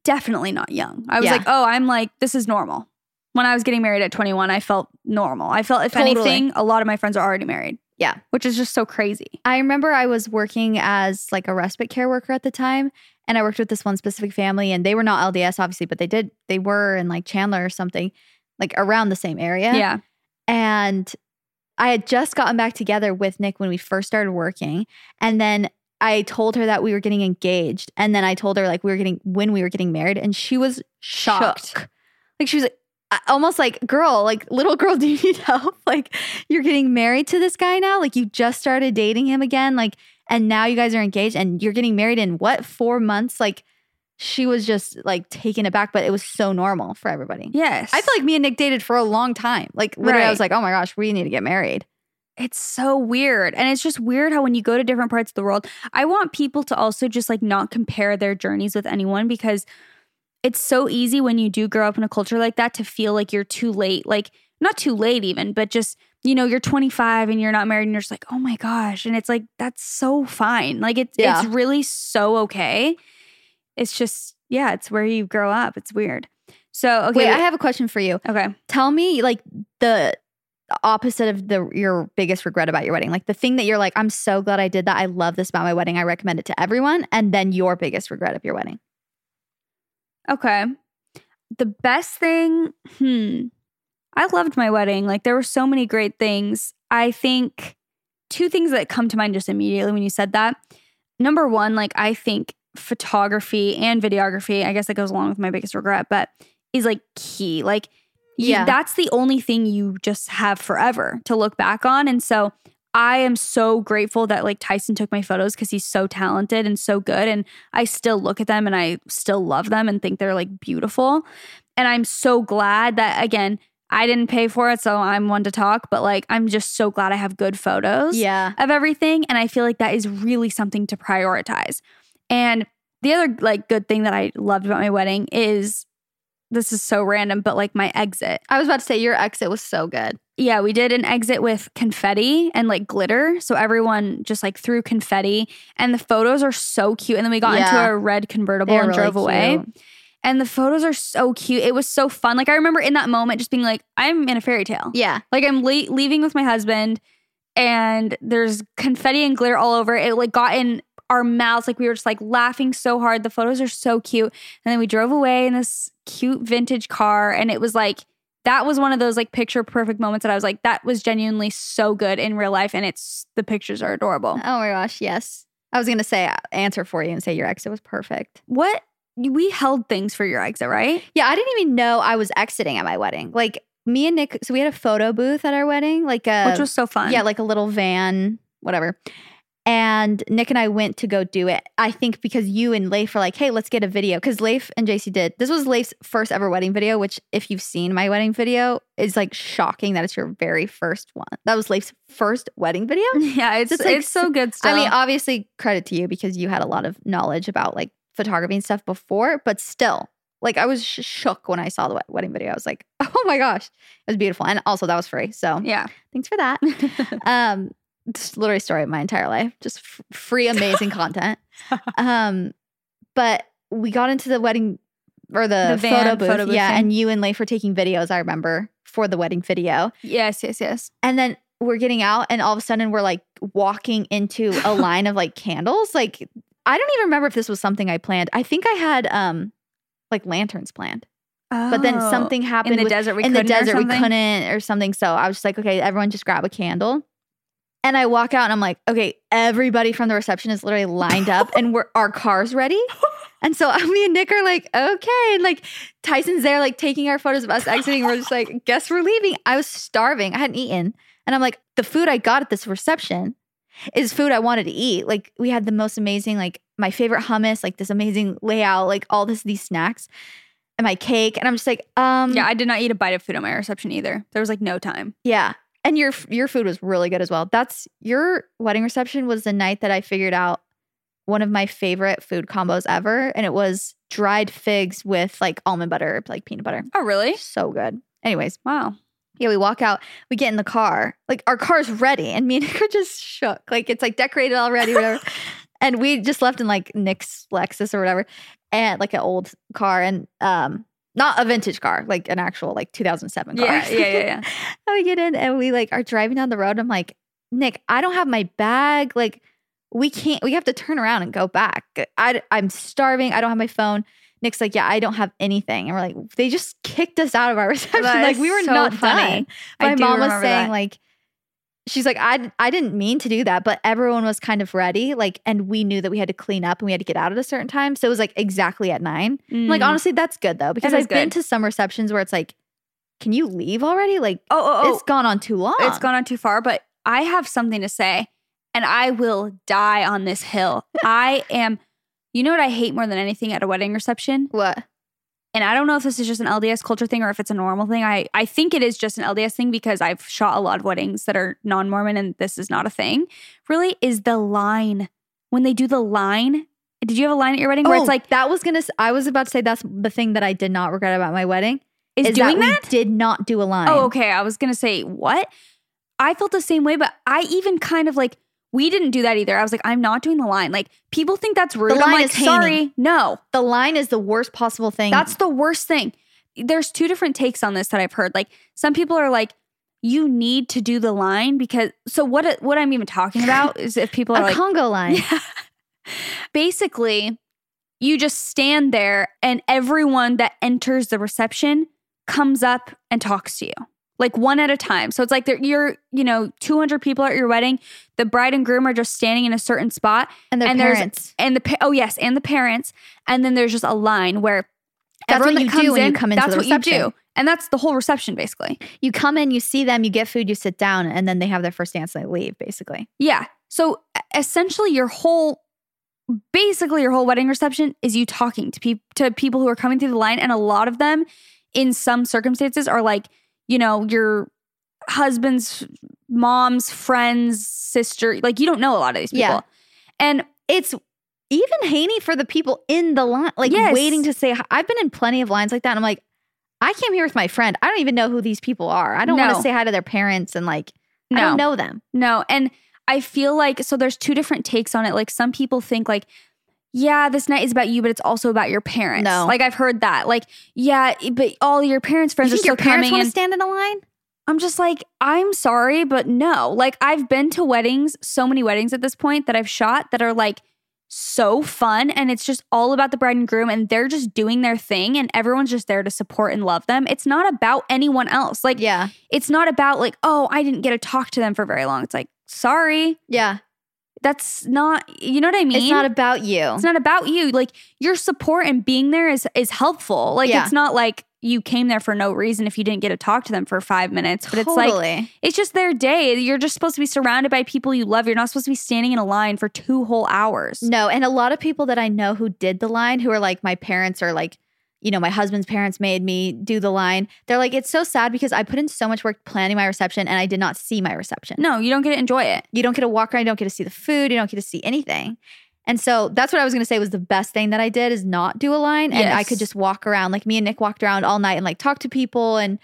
definitely not young i was Yeah. like oh i'm like this is normal when i was getting married at 21 i felt normal i felt if Totally. anything a lot of my friends are already married Yeah. which is just so crazy I remember I was working as like a respite care worker at the time, and I worked with this one specific family, and they were not LDS, obviously, but they did they were in like Chandler or something, like around the same area. yeah. And I had just gotten back together with Nick when we first started working, and then I told her that we were getting engaged, and then I told her like we were getting when we were getting married, and she was Shocked. shook. Like she was like, almost like, girl, like little girl, <laughs> do you need help? Like you're getting married to this guy now. Like you just started dating him again. Like, and now you guys are engaged and you're getting married in what, four months? Like she was just like taken aback, but it was so normal for everybody. Yes. I feel like me and Nick dated for a long time. Like literally, I was like, oh my gosh, we need to get married. it's so weird. And it's just weird how when you go to different parts of the world, I want people to also just like not compare their journeys with anyone because it's so easy when you do grow up in a culture like that to feel like you're too late. Like, not too late even, but just, you know, you're 25 and you're not married and you're just like, oh my gosh. And it's like, that's so fine. Like, it's, Yeah. it's really so okay. It's just, yeah, it's where you grow up. It's weird. So, okay. Wait, I have a question for you. okay. Tell me like the opposite of the your biggest regret about your wedding. Like the thing that you're like, I'm so glad I did that. I love this about my wedding. I recommend it to everyone. And then your biggest regret of your wedding. Okay. The best thing, hmm. I loved my wedding. Like there were so many great things. I think two things that come to mind just immediately when you said that. Number one, like I think photography and videography, I guess that goes along with my biggest regret, but is like key. Like you- Yeah. that's the only thing you just have forever to look back on. And so I am so grateful that like Tyson took my photos because he's so talented and so good. And I still look at them and I still love them and think they're like beautiful. And I'm so glad that again, I didn't pay for it, so I'm one to talk, but like I'm just so glad I have good photos Yeah. of everything. And I feel like that is really something to prioritize. And the other like good thing that I loved about my wedding is this is so random, but like my exit. I was about to say your exit was so good. Yeah, we did an exit with confetti and like glitter. So everyone just like threw confetti and the photos are so cute. And then we got into a red convertible They're and really drove away. And the photos are so cute. It was so fun. Like I remember in that moment just being like, I'm in a fairy tale. Yeah. Like I'm le- leaving with my husband and there's confetti and glitter all over. It like got in our mouths. Like we were just like laughing so hard. The photos are so cute. And then we drove away in this cute vintage car. And it was like, that was one of those like picture perfect moments that I was like, that was genuinely so good in real life. And it's the pictures are adorable. Oh my gosh. Yes. I was going to say uh, answer for you and say your exit was perfect. What we held things for your exit, right? Yeah. I didn't even know I was exiting at my wedding. Like me and Nick, so we had a photo booth at our wedding, like a, Which was so fun. yeah, like a little van, whatever. And Nick and I went to go do it. I think because you and Leif were like, hey, let's get a video. Because Leif and JC did. This was Leif's first ever wedding video, which, if you've seen my wedding video, is like shocking that it's your very first one. That was Leif's first wedding video. <laughs> yeah, it's It's it's, so good stuff. I mean, obviously, credit to you because you had a lot of knowledge about like photography and stuff before, but still, like I was sh- shook when I saw the wedding video. I was like, <laughs> oh my gosh, it was beautiful. And also, that was free. So yeah. thanks for that. <laughs> um, just literally story of my entire life, just f- free, amazing <laughs> content. Um, but we got into the wedding or the, The van photo booth, photo booth yeah, thing. and you and Leif were taking videos. I remember for the wedding video, yes, yes, yes. and then we're getting out and all of a sudden we're like walking into a line of like candles. Like I don't even remember if this was something I planned. I think I had um like lanterns planned. But then Oh. something happened in the with- desert. We in the desert we couldn't or something. So I was just like, okay, everyone just grab a candle. And I walk out and I'm like, okay, everybody from the reception is literally lined up and we're our car's ready. <laughs> And so <laughs> me and Nick are like, okay. And like Tyson's there, like taking our photos of us exiting. We're just like, guess we're leaving. I was starving. I hadn't eaten. And I'm like, the food I got at this reception is food I wanted to eat. Like we had the most amazing, like my favorite hummus, like this amazing layout, like all this these snacks and my cake. And I'm just like, um Yeah, I did not eat a bite of food at my reception either. There was like no time. yeah. And your your food was really good as well. That's your wedding reception was the night that I figured out one of my favorite food combos ever. And it was dried figs with like almond butter, like peanut butter. Oh, really? So good. Anyways, Wow. Yeah, we walk out, we get in the car. Like our car's ready. And me and <laughs> Nick are just shook. Like it's like decorated already, whatever. <laughs> and we just left in like Nick's Lexus or whatever. And like an old car and um not a vintage car, like an actual like 2007 car. Yeah, yeah, yeah, yeah. <laughs> And we get in and we like are driving down the road. I'm like, Nick, I don't have my bag. Like, we can't, we have to turn around and go back. I, I'm starving. I don't have my phone. Nick's like, yeah, I don't have anything. And we're like, they just kicked us out of our <laughs> reception. That like, we were so not funny. done. My mom was saying, that. like, she's like, I, I didn't mean to do that, but everyone was kind of ready. Like, and we knew that we had to clean up and we had to get out at a certain time. So it was like exactly at nine. I'm Like, Mm. honestly, that's good though, because I've been to some receptions where it's like, can you leave already? Like, oh, oh, oh. it's gone on too long. It's gone on too far, but I have something to say, and I will die on this hill. I am, you know what I hate more than anything at a wedding reception? What? And I don't know if this is just an LDS culture thing or if it's a normal thing. I, I think it is just an LDS thing because I've shot a lot of weddings that are non Mormon and this is not a thing. Really, is the line. When they do the line, did you have a line at your wedding where it's oh, like, Oh, that was gonna. I was about to say that's the thing that I did not regret about my wedding is, is doing that, that? we did not do a line. Oh, okay. I was gonna say what? I felt the same way, but I even kind of like we didn't do that either. I was like, I'm not doing the line. Like people think that's rude. I'm line like, is sorry, no, The line is the worst possible thing. that's the worst thing. There's two different takes on this that I've heard. Like some people are like, you need to do the line because. So what? What I'm even talking about <laughs> is if people a are like, Congo line. Yeah. Basically, you just stand there and everyone that enters the reception comes up and talks to you. Like one at a time. So it's like you're, you know, 200 people at your wedding. The bride and groom are just standing in a certain spot. And and parents. And the, oh, yes, and the parents. And then there's just a line where That's everyone what that you comes do when you come into that's the what you reception. do. And that's the whole reception, basically. You come in, you see them, you get food, you sit down, and then they have their first dance and they leave. Basically, Yeah. So essentially, your whole, basically, your whole wedding reception is you talking to people to people who are coming through the line, and a lot of them, in some circumstances, are like, you know, your husband's mom's friend's sister. Like you don't know a lot of these people, Yeah. and it's even Haney for the people in the line, like Yes. waiting to say. hi. I've been in plenty of lines like that. And I'm like, I came here with my friend. I don't even know who these people are. I don't want to say hi to their parents and like I don't know them. No, and I feel like so there's two different takes on it. Like some people think like yeah, this night is about you, but it's also about your parents. No. Like I've heard that. Like, yeah, but all your parents' You friends are think still your parents coming want to stand in a line? I'm just like, I'm sorry, but no. Like, I've been to weddings, so many weddings at this point that I've shot that are like so fun. And it's just all about the bride and groom, and they're just doing their thing, and everyone's just there to support and love them. It's not about anyone else. Like, Yeah, it's not about like, oh, I didn't get to talk to them for very long. It's like, sorry, yeah. That's not, you know what I mean? It's not about you. It's not about you. Like your support and being there is is helpful. Like Yeah. it's not like you came there for no reason if you didn't get to talk to them for five minutes. But it's like it's just their day. You're just supposed to be surrounded by people you love. You're not supposed to be standing in a line for two whole hours. No, and a lot of people that I know who did the line, who are like my parents are like, you know, my husband's parents made me do the line. They're like, it's so sad because I put in so much work planning my reception and I did not see my reception. No, you don't get to enjoy it. You don't get to walk around, you don't get to see the food, you don't get to see anything. And so that's what I was gonna say was the best thing that I did is not do a line and I could just walk around. Like me and Nick walked around all night and like talk to people and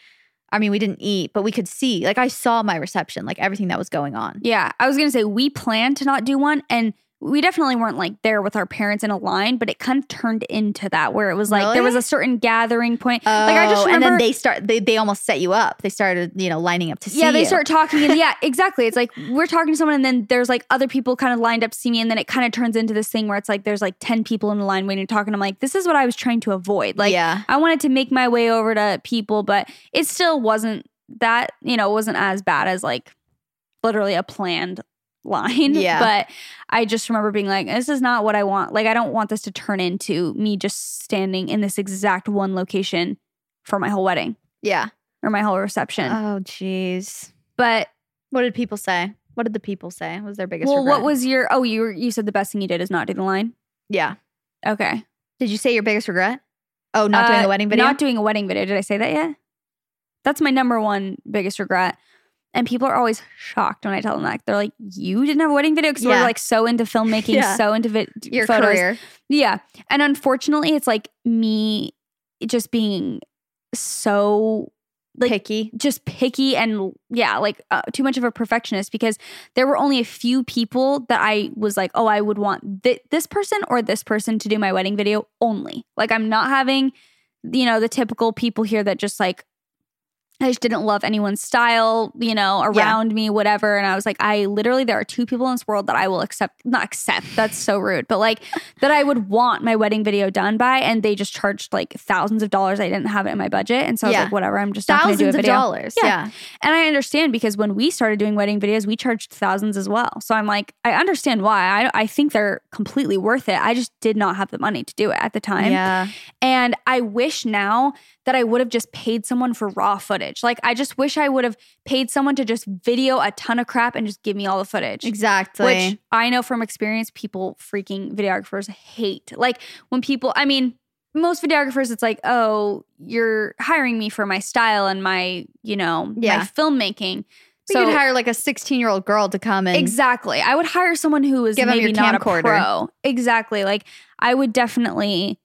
I mean we didn't eat, but we could see. Like I saw my reception, like everything that was going on. Yeah. I was gonna say we planned to not do one and we definitely weren't like there with our parents in a line, but it kind of turned into that where it was like there was a certain gathering point. Oh, like I just Oh, remember and then they start. They, they almost set you up. They started, you know, lining up to see yeah, they you. start talking and <laughs> yeah, exactly. It's like we're talking to someone and then there's like other people kind of lined up to see me and then it kind of turns into this thing where it's like there's like 10 people in the line waiting to talk and I'm like this is what I was trying to avoid. Like Yeah. I wanted to make my way over to people but it still wasn't that, you know, it wasn't as bad as like literally a planned line. Yeah. But I just remember being like this is not what I want. Like I don't want this to turn into me just standing in this exact one location for my whole wedding Yeah. or my whole reception. Oh, jeez. but What did people say? What did the people say? What was their biggest well, regret? what was your? Oh, you were, you said the best thing you did is not do the line. Yeah. Okay, Did you say your biggest regret? Oh, not doing Uh, a wedding video? Not doing a wedding video. Did I say that yet? That's my number one biggest regret. And people are always shocked when I tell them that. They're like, "You didn't have a wedding video because Yeah. we're like so into filmmaking, Yeah. so into vi- your photos." career. Yeah, and unfortunately, it's like me just being so like Picky. just picky and yeah, like uh, too much of a perfectionist because there were only a few people that I was like, oh, I would want th- this person or this person to do my wedding video only. Like I'm not having, you know, the typical people here that just like. I just didn't love anyone's style, you know, around me, whatever. And I was like, I literally, there are two people in this world that I will accept, not accept, that's so rude, but like <laughs> that I would want my wedding video done by. And they just charged like thousands of dollars. I didn't have it in my budget. And so I was Yeah. like, whatever, I'm just not going to do a Thousands of dollars. Yeah. Yeah. And I understand because when we started doing wedding videos, we charged thousands as well. So I'm like, I understand why. I, I think they're completely worth it. I just did not have the money to do it at the time. Yeah. And I wish now that I would have just paid someone for raw footage. Like, I just wish I would have paid someone to just video a ton of crap and just give me all the footage. Exactly. Which I know from experience, people freaking videographers hate. Like, when people, I mean, most videographers, it's like, oh, you're hiring me for my style and my, you know, Yeah. my filmmaking. we could hire like a 16 year old girl to come and Exactly. I would hire someone who is maybe not a pro. Exactly. Like I would definitely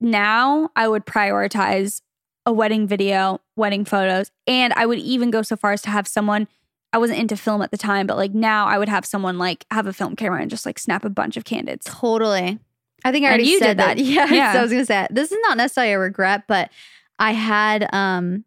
now I would prioritize a wedding video, wedding photos, and I would even go so far as to have someone I wasn't into film at the time, but like now I would have someone like have a film camera and just like snap a bunch of candids. Totally. I think I already you said did that. that. Yeah. <laughs> Yeah. So I was gonna say this is not necessarily a regret, but I had um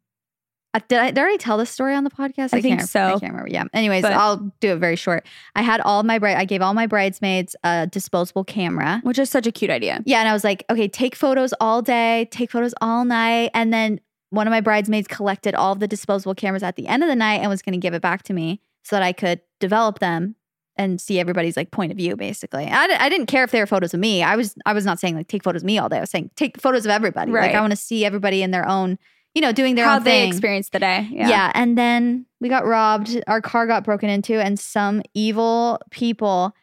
I- did I, did I already tell this story on the podcast? I think can't, so. I can't remember. Yeah. Anyways, But- I'll do it very short. I had all my bride. I gave all my bridesmaids a disposable camera. Which is such a cute idea. Yeah, and I was like, okay, take photos all day, take photos all night, and then one of my bridesmaids collected all of the disposable cameras at the end of the night and was going to give it back to me so that I could develop them and see everybody's like point of view basically. I, didn't care if they were photos of me. I was I was not saying like take photos of me all day. I was saying take photos of everybody. Like I want to see everybody in their own, you know, doing their How own they thing. experienced the day. Yeah. Yeah. and then we got robbed. Our car got broken into, and some evil people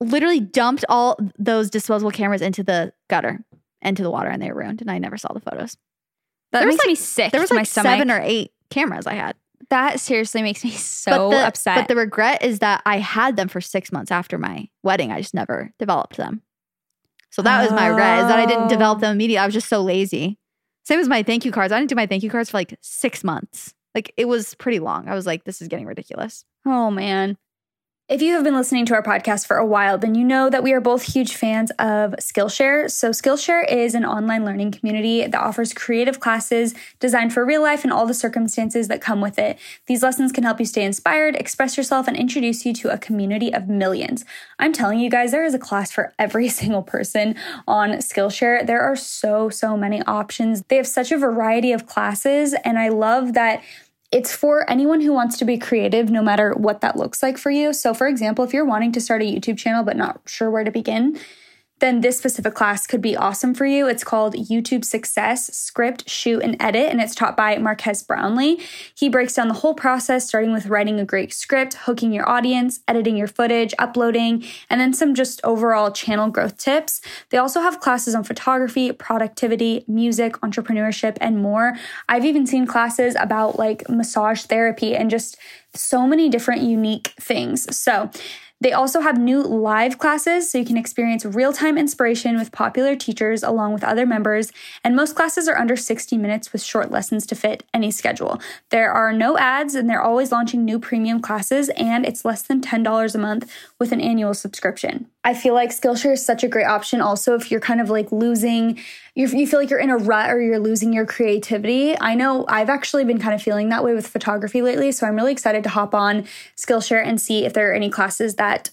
literally dumped all those disposable cameras into the gutter, into the water, and they were ruined. And I never saw the photos. That There was, makes like- me sick. There was like seven or eight cameras I had. that seriously makes me <laughs> so but the, upset. But the regret is that I had them for six months after my wedding. I just never developed them. So that was my regret is that I didn't develop Oh. them immediately. I was just so lazy. Same as my thank you cards. I didn't do my thank you cards for like six months. Like it was pretty long. I was like, this is getting ridiculous. Oh, man. If you have been listening to our podcast for a while, then you know that we are both huge fans of Skillshare. So, Skillshare is an online learning community that offers creative classes designed for real life and all the circumstances that come with it. These lessons can help you stay inspired, express yourself, and introduce you to a community of millions. I'm telling you guys, there is a class for every <laughs> single person on Skillshare. There are so, so many options. They have such a variety of classes, and I love that it's for anyone who wants to be creative, no matter what that looks like for you. So, for example, if you're wanting to start a YouTube channel but not sure where to begin, then this specific class could be awesome for you. It's called YouTube Success Script, Shoot, and Edit, and it's taught by Marques Brownlee. He breaks down the whole process, starting with writing a great script, hooking your audience, editing your footage, uploading, and then some just overall channel growth tips. They also have classes on photography, productivity, music, entrepreneurship, and more. I've even seen classes about like massage therapy and just so many different unique things. So, They also have new live classes so you can experience real time inspiration with popular teachers along with other members. And most classes are under 60 minutes with short lessons to fit any schedule. There are no ads and they're always launching new premium classes, and it's less than $10 a month with an annual subscription. I feel like Skillshare is such a great option also if you're kind of like losing, you you feel like you're in a rut or you're losing your creativity. I know I've actually been kind of feeling that way with photography lately, so I'm really excited to hop on Skillshare and see if there are any classes that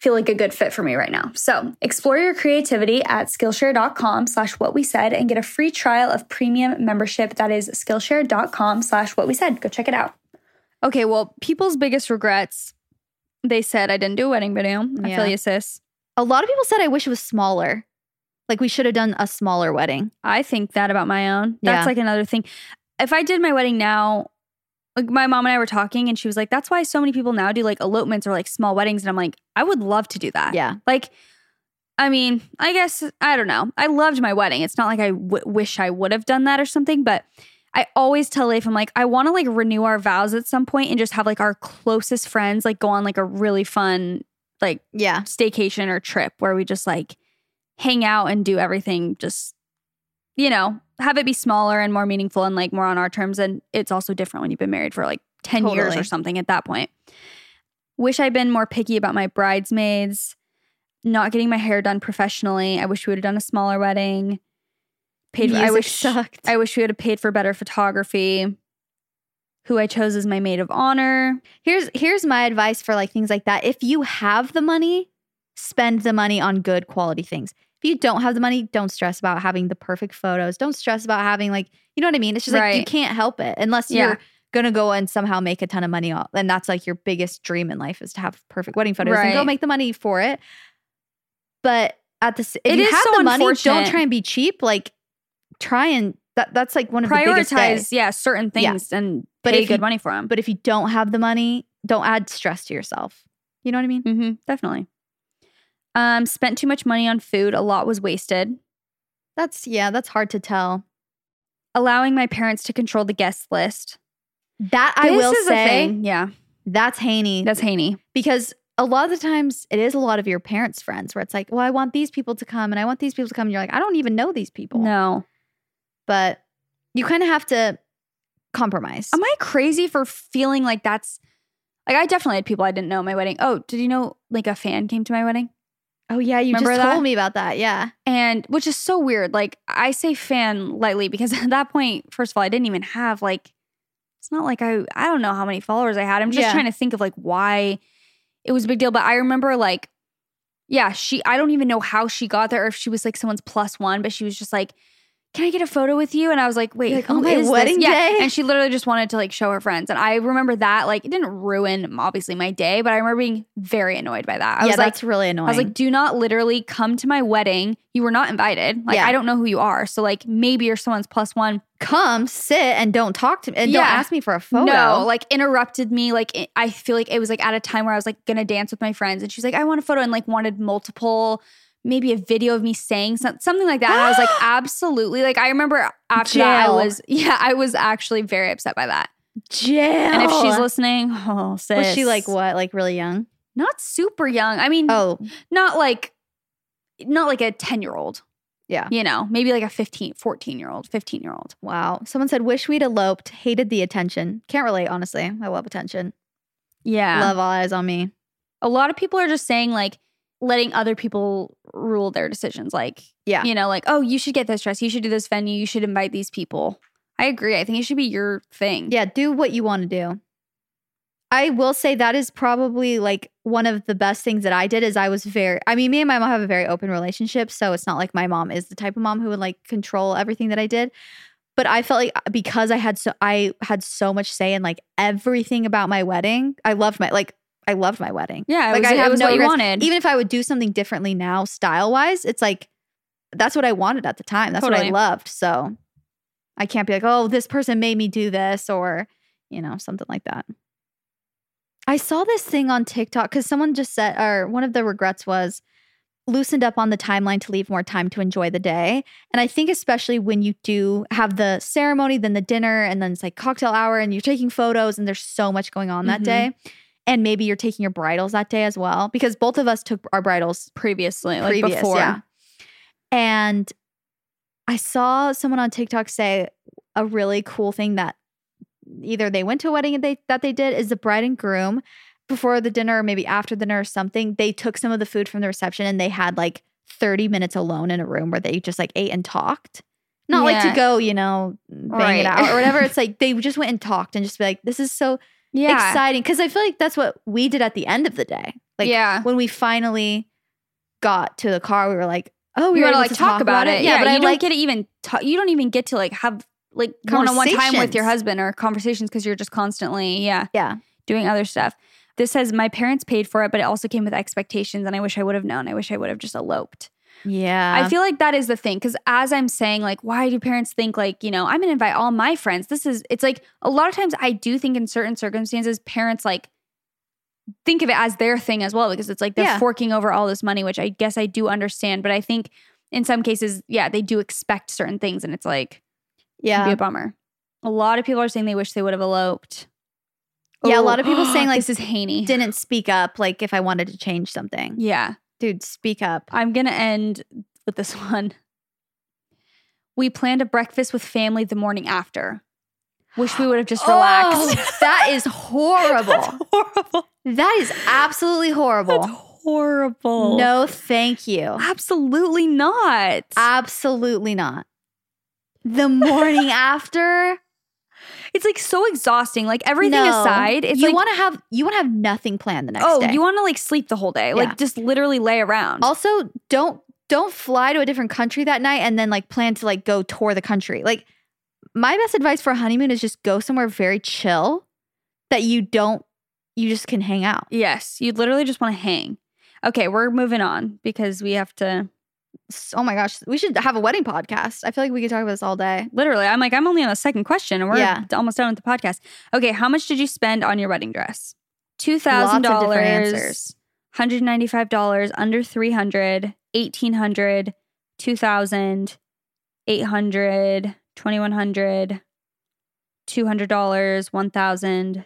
feel like a good fit for me right now. So explore your creativity at Skillshare.com slash what we said and get a free trial of premium membership. That is Skillshare.com slash what we said. Go check it out. Okay, well, people's biggest regrets, they said I didn't do a wedding video. I feel you, sis. A lot of people said I wish it was smaller. Like we should have done a smaller wedding. I think that about my own. That's Yeah. like another thing. If I did my wedding now, like my mom and I were talking, and she was like, "That's why so many people now do like elopements or like small weddings." And I'm like, I would love to do that. Yeah. Like, I mean, I guess I don't know. I loved my wedding. It's not like I w- wish I would have done that or something, but I always tell Leif, I'm like, I want to like renew our vows at some point and just have like our closest friends like go on like a really fun like Yeah. staycation or trip where we just like hang out and do everything just you know have it be smaller and more meaningful and like more on our terms. And it's also different when you've been married for like 10 years or something at that point. Wish i'd been more picky about my bridesmaids not getting my hair done professionally. I wish we would have done a smaller wedding. Paid for i Music wish sucked. i wish we would have paid for better photography who i chose as my maid of honor Here's here's my advice for like things like that. If you have the money, spend the money on good quality things. If you don't have the money, don't stress about having the perfect photos. Don't stress about having like, you know what I mean? It's just like you can't help it unless Yeah. you're gonna go and somehow make a ton of money off. And that's like your biggest dream in life is to have perfect wedding photos and go make the money for it. But at the if It you have so the money, don't try and be cheap. Like try and that that's like one of the biggest prioritize yeah certain Yeah. things and But pay if good you- money for them But if you don't have the money, don't add stress to yourself. You know what I mean? hmm definitely um spent too much money on food a lot was wasted That's yeah, that's hard to tell. allowing my parents to control the guest list That I This will say, yeah that's Haney. that's haney because a lot of the times it is a lot of your parents' friends where it's like, well, I want these people to come and I want these people to come. And you're like, I don't even know these people. no But you kind of have to compromise. am i crazy for feeling like that's like i definitely had people i didn't know at my wedding oh did you know like a fan came to my wedding oh yeah, you Remember just that? told me about that. Yeah. and which is so weird like i say fan lightly because <laughs> at that point first of all i didn't even have like it's not like i i don't know how many followers i had i'm just Yeah. trying to think of like why it was a big deal but i remember like yeah she i don't even know how she got there or if she was like someone's plus one but she was just like can I get a photo with you? And I was like, wait, like, "On oh, my is this?" wedding Yeah. And she literally just wanted to like show her friends. And I remember that, like, it didn't ruin obviously my day, but I remember being very annoyed by that. I yeah, was like, that's really annoying. I was like, do not literally come to my wedding. You were not invited. Like, Yeah. I don't know who you are. So, like, maybe you're someone's plus one. come sit and don't talk to me and don't Yeah. ask me for a photo. No, like, interrupted me. Like, I feel like it was like at a time where I was like gonna dance with my friends. And she's like, I want a photo and like wanted multiple, maybe a video of me saying some- something like that. And I was like, <gasps> absolutely. Like, I remember after that, I was, <laughs> yeah, I was actually very upset by that. jail. And if she's listening, <laughs> oh, sis. was she like what? Like really young? Not super young. I mean, Oh, not like, not like a 10 year old. yeah. you know, maybe like a 15, 14 year old, 15 year old. Wow. Someone said, wish we'd eloped, hated the attention. Can't relate, honestly. I love attention. Yeah. Love all eyes on me. A lot of people are just saying like letting other people rule their decisions. Like, Yeah. you know, like, oh, you should get this dress. You should do this venue. You should invite these people. I agree. I think it should be your thing. Yeah, do what you want to do. I will say that is probably like one of the best things that I did is I was very I mean me and my mom have a very open relationship so it's not like my mom is the type of mom who would like control everything that I did but I felt like uh, because I had so I had so much say in like everything about my wedding I loved my like I loved my wedding Yeah. Like was, I have was no what you regrets. wanted. even if I would do something differently now style wise it's like that's what I wanted at the time that's what I loved so I can't be like oh this person made me do this or you know something like that I saw this thing on TikTok because someone just said, or one of the regrets was loosened up on the timeline to leave more time to enjoy the day. And I think, especially when you do have the ceremony, then the dinner, and then it's like cocktail hour, and you're taking photos, and there's so much going on that Mhm. day. And maybe you're taking your bridals that day as well because both of us took our bridals Previously, like previous, before. yeah. And I saw someone on TikTok say a really cool thing that either they went to a wedding and they that they did is the bride and groom before the dinner or maybe after dinner or something, they took some of the food from the reception and they had like 30 minutes alone in a room where they just like ate and talked. Not like to go, you know, bang Right. it out or whatever. <laughs> It's like they just went and talked and just be like, this is so Yeah. exciting. Cause I feel like that's what we did at the end of the day. Like yeah. when we finally got to the car, we were like, oh, we want to like talk, about, it. Yeah, but you I don't like get to even ta- you don't even get to like have like one on one time with your husband or conversations because you're just constantly yeah yeah. doing other stuff. This says my parents paid for it, but it also came with expectations, and I wish I would have known. I wish I would have just eloped. Yeah. I feel like that is the thing because as I'm saying, like, why do parents think like you know I'm gonna invite all my friends? This is it's like a lot of times I do think in certain circumstances parents like think of it as their thing as well because it's like they're Yeah. forking over all this money, which I guess I do understand, but I think in some cases, yeah, they do expect certain things, and it's like it'd be a bummer. A lot of people are saying they wish they would have eloped. Yeah, a lot of people oh, saying, like, this is Haney. Didn't speak up like if I wanted to change something. Yeah, Dude, speak up. I'm gonna end with this <laughs> one. We planned a breakfast with family the morning after. Wish we would have just <gasps> oh. relaxed. Oh, <laughs> that is horrible. horrible. that is absolutely horrible. horrible. No, thank you. absolutely not. Absolutely not. The morning <laughs> after, it's like so exhausting. Like everything no. aside, it's you like want to have you want to have nothing planned the next oh, day. you want to like sleep the whole day, Yeah. like just literally lay around. Also, don't don't fly to a different country that night and then like plan to like go tour the country. Like my best advice for a honeymoon is just go somewhere very chill that you don't you just can hang out. yes, you literally just want to hang. Okay, we're moving on because we have to. Oh my gosh, we should have a wedding podcast. I feel like we could talk about this all day. Literally, I'm like, I'm only on the second question, and we're Yeah. almost done with the podcast. Okay, how much did you spend on your wedding dress? Two thousand Lots of different dollars, answers. hundred ninety five dollars, under three hundred, eighteen hundred, two thousand, eight hundred, twenty one hundred, two hundred dollars, one thousand,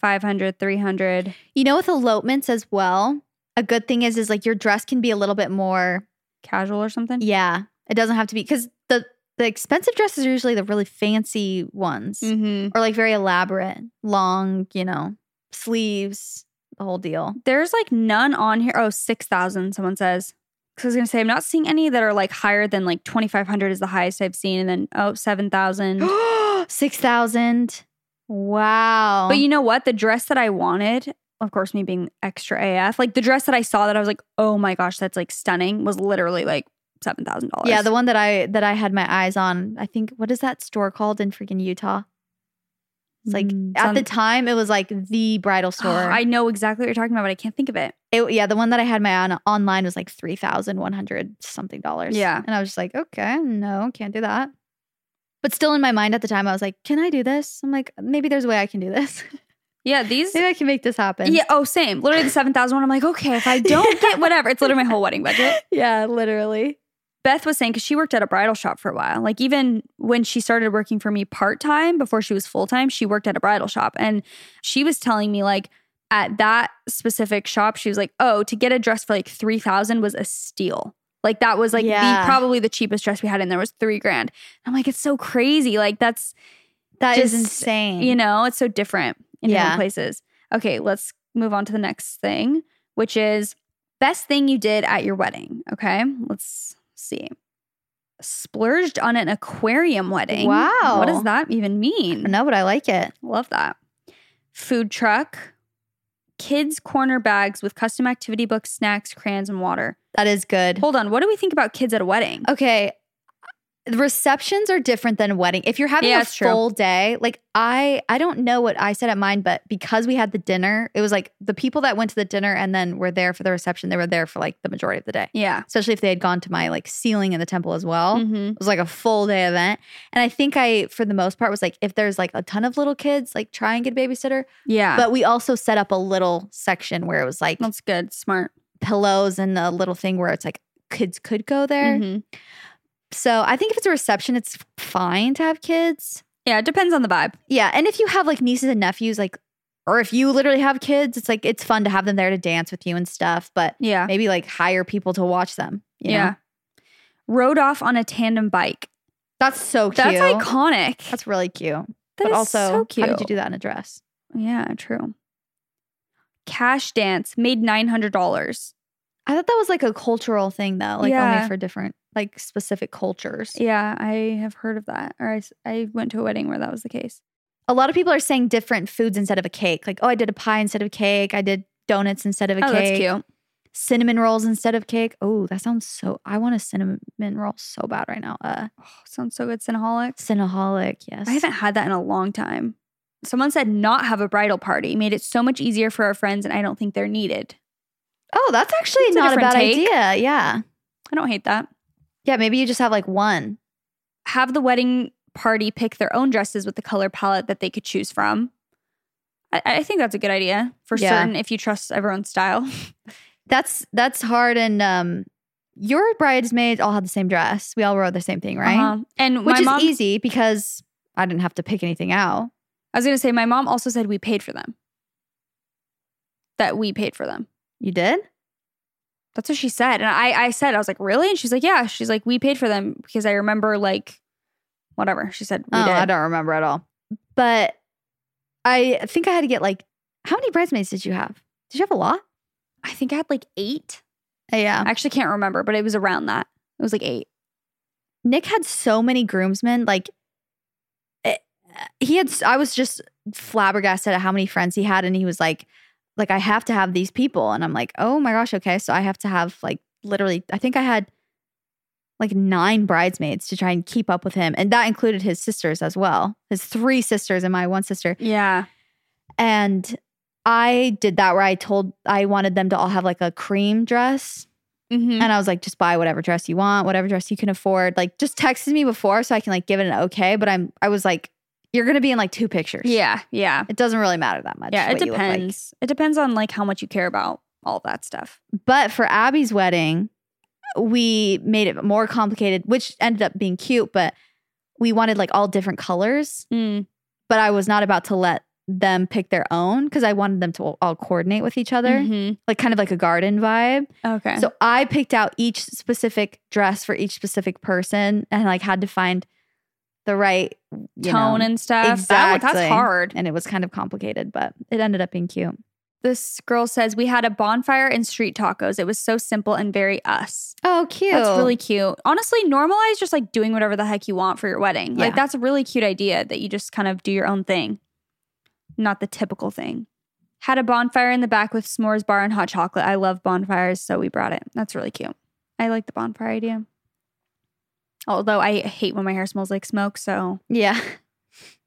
five hundred, three hundred. You know, with elopements as well, a good thing is is like your dress can be a little bit more. Casual or something? Yeah, it doesn't have to be because the the expensive dresses are usually the really fancy ones Mm-hmm. or like very elaborate, long, you know, sleeves, the whole deal. There's like none on here. Oh, 6,000, someone says. Because I was going to say, I'm not seeing any that are like higher than like 2,500 is the highest I've seen. And then, oh, 7,000. <gasps> Six thousand. Wow. but you know what? The dress that I wanted, of course, me being extra AF, like the dress that I saw that I was like, oh my gosh, that's like stunning, was literally like $7,000. yeah, the one that I that I had my eyes on. I think what is that store called in freaking Utah? It's like Mm, at the time it was like the bridal <gasps> store. I know exactly what you're talking about, but I can't think of it. It- yeah, the one that I had my eye on online was like three thousand one hundred something dollars. Yeah. and I was just like, okay, no, can't do that. But still, in my mind at the time, I was like, can I do this? I'm like, maybe there's a way I can do this. <laughs> Yeah, these. maybe I can make this happen. Yeah, oh, same. Literally the 7,000 one. I'm like, okay, if I <laughs> don't get whatever, it's literally my whole wedding budget. yeah, literally. Beth was saying because she worked at a bridal shop for a while. Like even when she started working for me part time before she was full time, she worked at a bridal shop, and she was telling me like at that specific shop, she was like, "Oh, to get a dress for like three thousand was a steal." Like that was like Yeah. the probably the cheapest dress we had in there was three grand. I'm like, it's so crazy. Like that's That is Just, insane. you know, it's so different in Yeah. different places. Okay, let's move on to the next thing, which is best thing you did at your wedding. Okay, let's see. Splurged on an aquarium wedding. Wow. What does that even mean? don't but I like it. Love that. Food truck, kids' corner bags with custom activity books, snacks, crayons, and water. That is good. Hold on. What do we think about kids at a wedding? Okay. Receptions are different than wedding. If you're having Yeah, a it's true. full day, like I I don't know what I said at mine, but because we had the dinner, it was like the people that went to the dinner and then were there for the reception, they were there for like the majority of the day. Yeah. Especially if they had gone to my like sealing in the temple as well. Mhm. It was like a full day event. And I think I, for the most part, was like, if there's like a ton of little kids, like try and get a babysitter. Yeah. But we also set up a little section where it was like that's good. Smart. pillows and a little thing where it's like kids could go there. Mhm. So I think if it's a reception, it's fine to have kids. Yeah. It depends on the vibe. Yeah. And if you have like nieces and nephews, like or if you literally have kids, it's like it's fun to have them there to dance with you and stuff. But Yeah. maybe like hire people to watch them. you know? yeah. Rode off on a tandem bike. that's so cute. That's iconic. That's really cute. That but also, so cute. how did you do that in a dress? Yeah, true. Cash dance made nine hundred dollars. I thought that was like a cultural thing though, like Yeah. only for different like specific cultures. Yeah, I have heard of that. Or I, I went to a wedding where that was the case. A lot of people are saying different foods instead of a cake. Like, oh, I did a pie instead of cake. I did donuts instead of a oh, cake. that's cute. Cinnamon rolls instead of cake. Oh, that sounds so. I want a cinnamon roll so bad right now. Uh, Oh, sounds so good, Cinnaholic. Cinnaholic. Yes. I haven't had that in a long time. Someone said not have a bridal party made it so much easier for our friends, and I don't think they're needed. Oh, that's actually a not a different bad take. idea. Yeah. I don't hate that. Yeah. Maybe you just have like one. Have the wedding party pick their own dresses with the color palette that they could choose from. I, I think that's a good idea for Yeah. certain if you trust everyone's style. <laughs> That's that's hard. And um, your bridesmaids all had the same dress. We all wore the same thing, right? Uh-huh. And Which is mom, easy because I didn't have to pick anything out. I was gonna say my mom also said we paid for them. That we paid for them. You did? That's what she said. And I, I said, I was like, really? And she's like, yeah. She's like, we paid for them because I remember like whatever. She said we oh, did. I don't remember at all. But I think I had to get like, how many bridesmaids did you have? Did you have a lot? I think I had like eight. Uh, yeah. I actually can't remember, but it was around that. It was like eight. Nick had so many groomsmen. Like, it- he had, I was just flabbergasted at how many friends he had. And he was like, like, I have to have these people. And I'm like, oh my gosh, okay. So I have to have like literally, I think I had like nine bridesmaids to try and keep up with him. And that included his sisters as well. His three sisters and my one sister. Yeah. And I did that where I told I wanted them to all have like a cream dress. Mm-hmm. And I was like, just buy whatever dress you want, whatever dress you can afford. Like just texted me before so I can like give it an okay. But I'm I was like, you're gonna be in like two pictures. Yeah. Yeah. It doesn't really matter that much. Yeah. It look like. depends. It depends on like how much you care about all that stuff. But for Abby's wedding, we made it more complicated, which ended up being cute, but we wanted like all different colors. Mm. But I was not about to let them pick their own because I wanted them to all coordinate with each other, Mhm. like kind of like a garden vibe. Okay. So I picked out each specific dress for each specific person and like had to find the right tone know, and stuff. That, Exactly. that's hard. and it was kind of complicated, but it ended up being cute. This girl says we had a bonfire and street tacos. It was so simple and very us. Oh, cute. That's really cute. Honestly, normalize just like doing whatever the heck you want for your wedding. Like that's a really cute idea that you just kind of do your own thing, not the typical thing. Had a bonfire in the back with s'mores bar and hot chocolate. I love bonfires, so we brought it. That's really cute. I like the bonfire idea. Although I hate when my hair smells like smoke, so yeah. <laughs>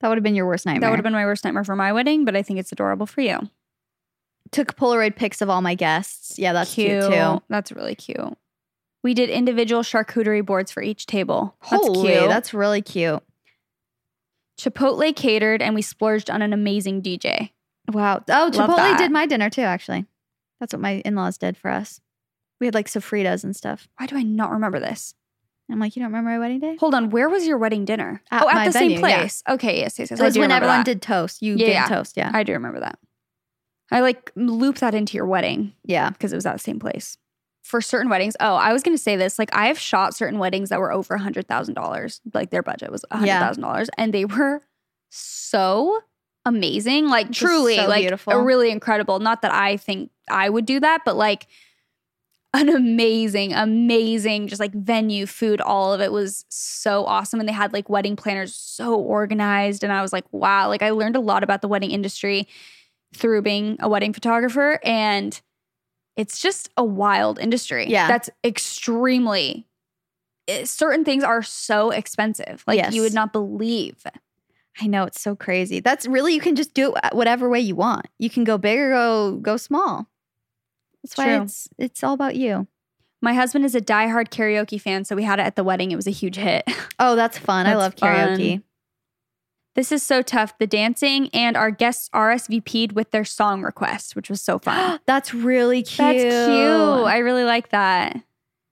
That would have been your worst nightmare. that would have been my worst nightmare for my wedding, but I think it's adorable for you. Took Polaroid pics of all my guests. Yeah, that's cute, too. That's really cute. We did individual charcuterie boards for each table. That's Holy, cute. that's really cute. Chipotle catered and we splurged on an amazing DJ. Wow. Oh, Chipotle that. did my dinner too, actually. That's what my in laws did for us. We had like sofritas and stuff. Why do I not remember this? I'm like, you don't remember my wedding day? Hold on, where was your wedding dinner? At oh, at the venue, same yeah. place. Okay, yes, yes, yes. It was when everyone that. did toast. You Yeah, did yeah. toast, yeah. I do remember that. I like loop that into your wedding yeah. because it was at the same place. For certain weddings, oh, I was going to say this. Like, I have shot certain weddings that were over a hundred thousand dollars. Like, their budget was a hundred Yeah. dollars, and they were so amazing. Like, truly, so like, beautiful. a really incredible. Not that I think I would do that, but like, an amazing, amazing, just like venue, food, all of it was so awesome. And they had like wedding planners so organized. And I was like, wow, like I learned a lot about the wedding industry through being a wedding photographer. And it's just a wild industry. Yeah. That's extremely, it- certain things are so expensive. Like Yes. you would not believe. I know it's so crazy. That's really you can just do it whatever way you want. You can go big or go go small. That's why True. it's it's all about you. My husband is a diehard karaoke fan. So we had it at the wedding. It was a huge hit. <laughs> Oh, that's fun. I That's love karaoke. This is so tough. The dancing and our guests RSVP'd with their song request, which was so fun. <gasps> that's really cute. That's cute. I really like that.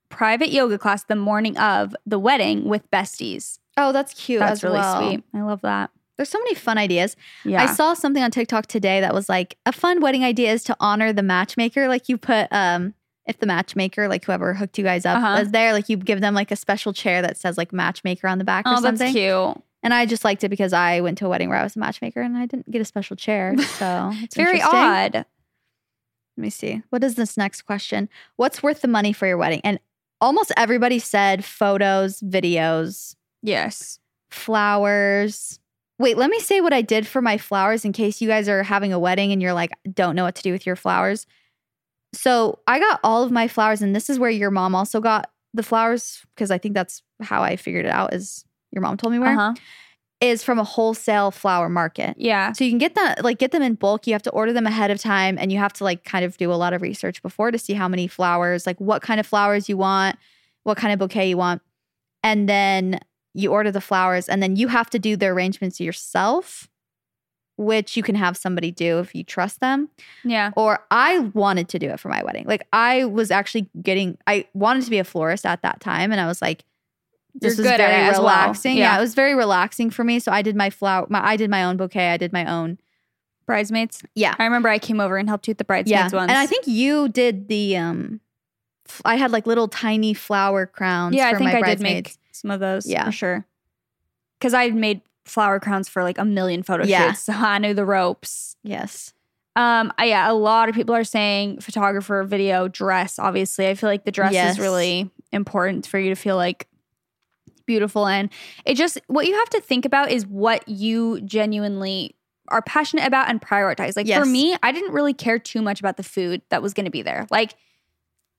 Private yoga class the morning of the wedding with besties. oh, that's cute That's as really well. sweet. I love that. There's so many fun ideas. Yeah. I saw something on TikTok today that was like a fun wedding idea is to honor the matchmaker. Like you put um if the matchmaker, like whoever hooked you guys up Uh-huh. is there, like you give them like a special chair that says like matchmaker on the back or oh, that's something. cute. And I just liked it because I went to a wedding where I was a matchmaker and I didn't get a special chair. <laughs> So it's Very odd. Let me see. What is this next question? What's worth the money for your wedding? And almost everybody said photos, videos, Yes. flowers. Wait, let me say what I did for my flowers in case you guys are having a wedding and you're like, don't know what to do with your flowers. So I got all of my flowers, and this is where your mom also got the flowers because I think that's how I figured it out. Is your mom told me where? Uh-huh. Is from a wholesale flower market. Yeah. So you can get that, like get them in bulk. You have to order them ahead of time and you have to like kind of do a lot of research before to see how many flowers, like what kind of flowers you want, what kind of bouquet you want. And then you order the flowers and then you have to do the arrangements yourself, which you can have somebody do if you trust them. Yeah. Or I wanted to do it for my wedding. Like I was actually getting, I wanted to be a florist at that time. And I was like, this You're was very as well. relaxing. Yeah. yeah, it was very relaxing for me. So I did my flower, my, I did my own bouquet. I did my own Bridesmaids. yeah. I remember I came over and helped you with the bridesmaids Yeah. once. And I think you did the um I had like little tiny flower crowns yeah, I think I did make some of those. Yeah. for sure. Because I made flower crowns for like a million photo Yeah. shoots, <laughs> so I knew the ropes. Yes. Um, uh, yeah, a lot of people are saying photographer, video, dress. Obviously, I feel like the dress Yes. is really important for you to feel like beautiful, and it just what you have to think about is what you genuinely are passionate about and prioritize. Like Yes. for me, I didn't really care too much about the food that was going to be there. Like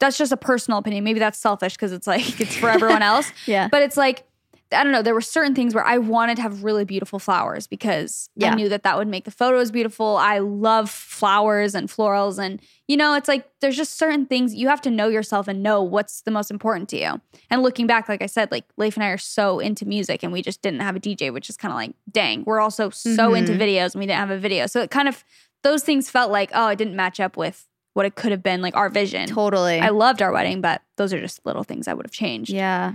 that's just a personal opinion. Maybe that's selfish because it's like it's for everyone <laughs> else. Yeah. But it's like, I don't know, there were certain things where I wanted to have really beautiful flowers because I knew that that would make the photos beautiful. I love flowers and florals. And, you know, it's like there's just certain things you have to know yourself and know what's the most important to you. And looking back, like I said, like Leif and I are so into music and we just didn't have a DJ, which is kind of like, dang, we're also so into Mhm. videos and we didn't have a video. So it kind of, those things felt like, oh, it didn't match up with what it could have been, like our vision. Totally. I loved our wedding, but those are just little things I would have changed. yeah.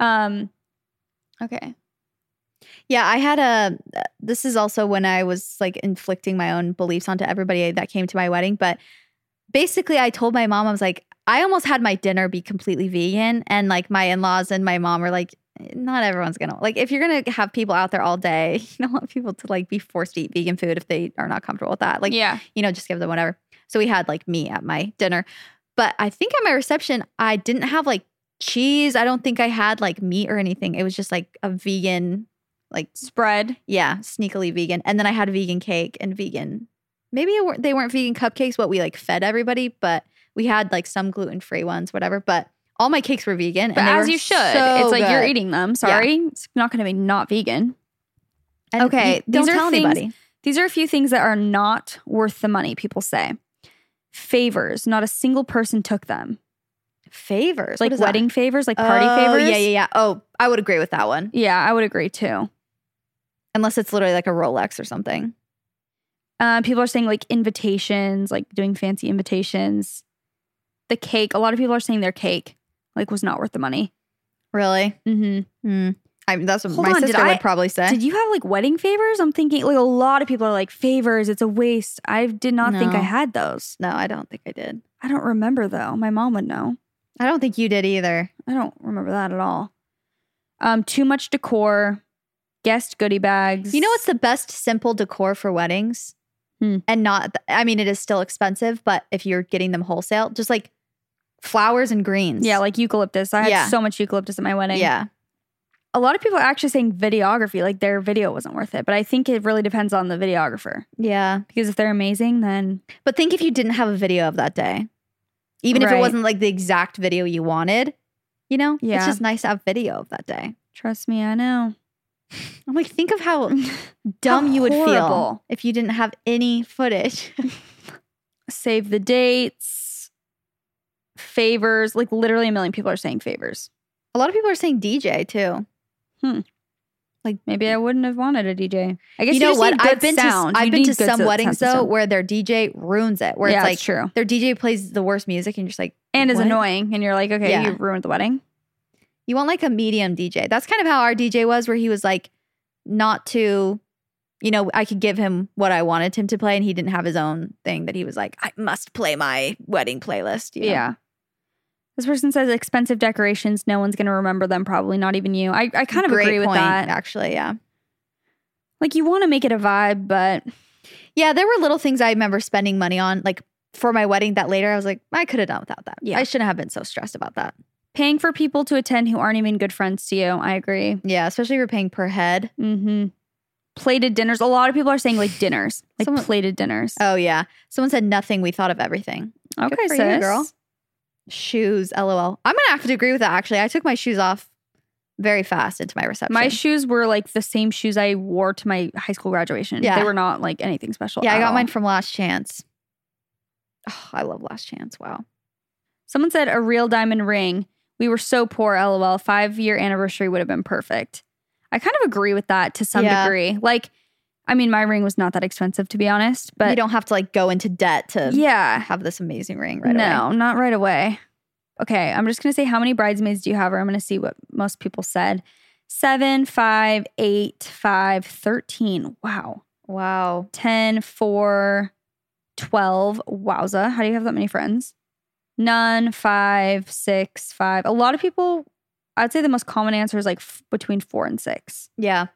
Um. Okay. Yeah, I had a this is also when I was like inflicting my own beliefs onto everybody that came to my wedding, but basically I told my mom I was like I almost had my dinner be completely vegan and like my in-laws and my mom were like not everyone's gonna like if you're gonna have people out there all day <laughs> you don't want people to like be forced to eat vegan food if they are not comfortable with that like yeah. you know, just give them whatever. So we had like me at my dinner. But I think at my reception, I didn't have like cheese. I don't think I had like meat or anything. It was just like a vegan, like, Spread. yeah, sneakily vegan. And then I had vegan cake and vegan. Maybe it weren't, they weren't vegan cupcakes, what we like fed everybody, but we had like some gluten free ones, whatever. But all my cakes were vegan. But as you should. so it's like you're eating them. Sorry. It's not going to be not vegan. And Okay, you Don't are tell things- anybody. These are a few things that are not worth the money, people say. Favors. Not a single person took them. Favors. like is that? wedding favors, like party Oh, favors. Yeah, yeah, yeah. Oh, I would agree with that one. Yeah, I would agree too. Unless it's literally like a Rolex or something. Uh, people are saying like invitations, like doing fancy invitations. The cake. A lot of people are saying their cake like was not worth the money. Really? Mm-hmm. Hmm. I mean, that's what Hold my on, sister I- would probably say. Did you have like wedding favors? I'm thinking like a lot of people are like favors. It's a waste. I did not think I had those. no, I don't think I did. I don't remember though. My mom would know. I don't think you did either. I don't remember that at all. Um, too much decor, guest goodie bags. You know what's the best simple decor for weddings? Hmm. And not, I mean, it is still expensive, but if you're getting them wholesale, just like flowers and greens. Yeah, like eucalyptus. I had Yeah. so much eucalyptus at my wedding. Yeah. A lot of people are actually saying videography, like their video wasn't worth it. But I think it really depends on the videographer. Yeah. Because if they're amazing, then But think if you didn't have a video of that day, even if it wasn't like the exact video you wanted, you know, Yeah. it's just nice to have video of that day. trust me, I know. I'm like, think of how <laughs> dumb you would feel if you didn't have any footage. <laughs> Save the dates, favors. Like literally a million people are saying favors. a lot of people are saying DJ too. Hmm. Maybe I wouldn't have wanted a DJ. I guess you know just what? I've been sound. to I've been to some weddings though where their DJ ruins it. Where yeah, it's like true. their DJ plays the worst music and you're just like And is annoying. And you're like, okay, Yeah. you ruined the wedding. You want like a medium DJ. That's kind of how our DJ was, where he was like not too you know, I could give him what I wanted him to play, and he didn't have his own thing that he was like, I must play my wedding playlist. you know? Yeah. This person says expensive decorations. No one's going to remember them. Probably not even you. I, I kind of Great agree with point, that. Actually, yeah. Like you want to make it a vibe, but Yeah, there were little things I remember spending money on, like for my wedding that later I was like, I could have done without that. Yeah. I shouldn't have been so stressed about that. paying for people to attend who aren't even good friends to you. I agree. Yeah, especially if you're paying per head. Mm-hmm. Plated dinners. A lot of people are saying like dinners, like Someone- plated dinners. Oh yeah. Someone said nothing. We thought of everything. okay, you, girl. Shoes, lol. I'm gonna have to agree with that actually. I took my shoes off very fast into my reception. My shoes were like the same shoes I wore to my high school graduation. Yeah. They were not like anything special. yeah, I got all. mine from Last Chance. Oh, I love Last Chance. Wow. Someone said a real diamond ring. We were so poor, lol. Five year anniversary would have been perfect. I kind of agree with that to some Yeah. degree. Like, I mean, my ring was not that expensive to be honest, But you don't have to like go into debt to yeah, have this amazing ring right no, away. not right away. Okay, I'm just gonna say how many bridesmaids do you have, or I'm gonna see what most people said. Seven, five, eight, five, 13. Wow. Wow. 10, 4, 12. Wowza. How do you have that many friends? None, five, six, five. A lot of people, I'd say the most common answer is like f- between 4 and 6. Yeah.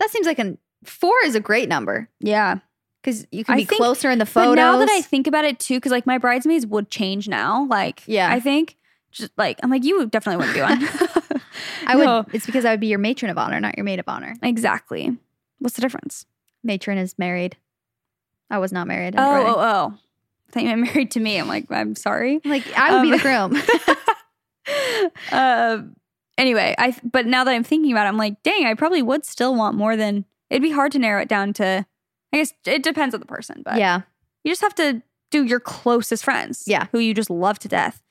That seems like an four is a great number Yeah. because you can I be think- closer in the photos. But now that I think about it too, because like my bridesmaids would change now. Like, Yeah. I think just like, I'm like, you definitely wouldn't be one. <laughs> I would, it's because I would be your matron of honor, not your maid of honor. Exactly. What's the difference? Matron is married. I was not married. Oh, oh, oh. I thought you meant <laughs> married to me. I'm like, I'm sorry. Like I would be the Um, groom. <laughs> uh, anyway, I but now that I'm thinking about it, I'm like, dang, I probably would still want more than it'd be hard to narrow it down to I guess it depends on the person, but yeah. you just have to do your closest friends. Yeah. Who you just love to death.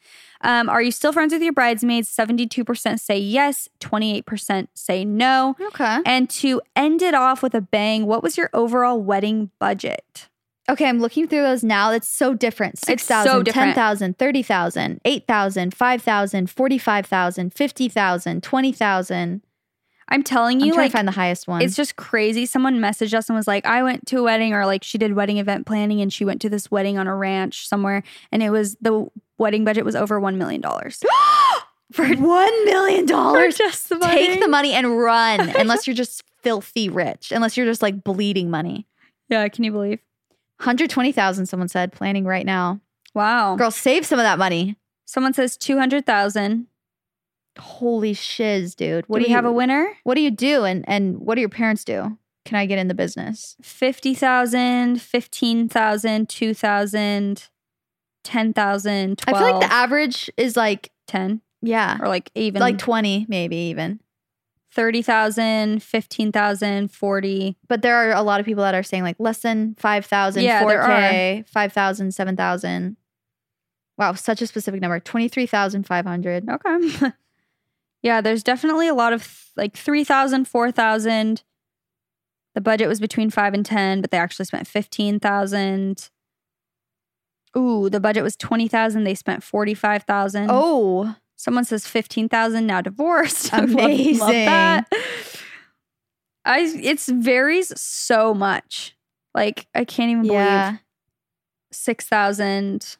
Um, are you still friends with your bridesmaids? 72% say yes, 28% say no. Okay. And to end it off with a bang, what was your overall wedding budget? Okay, I'm looking through those now. It's so different. It's so 6,000, different. 10,000, 30,000, 8,000, 5,000, 45,000, 50,000, 20,000. I'm telling I'm you, trying like, to find the highest one. It's just crazy. Someone messaged us and was like, I went to a wedding or like she did wedding event planning and she went to this wedding on a ranch somewhere and it was the wedding budget was over $1 million. <gasps> <gasps> for $1 million. Just the Take the money and run <laughs> unless you're just filthy rich, unless you're just like bleeding money. Yeah, can you believe? 120,000 someone said planning right now. Wow. Girl, save some of that money. Someone says 200,000. Holy shiz, dude. What do we have a winner? What do you do and and what do your parents do? Can I get in the business? 50,000, 15,000, 2,000, 10,000, 12, I feel like the average is like 10 yeah, or like even like 20 maybe even. 30,000, 15,000, 40. But there are a lot of people that are saying like less than 5,000, Yeah, there 4K, 5,000, 7,000. Wow, such a specific number. 23,500. Okay. <laughs> yeah, there's definitely a lot of like 3,000, 4,000. The budget was between 5 and 10, but they actually spent 15,000. Ooh, the budget was 20,000, they spent 45,000. Oh, Someone says 15,000 now divorced. <laughs> I love- love Amazing. that. I it's varies so much. Like I can't even yeah. believe 6,000.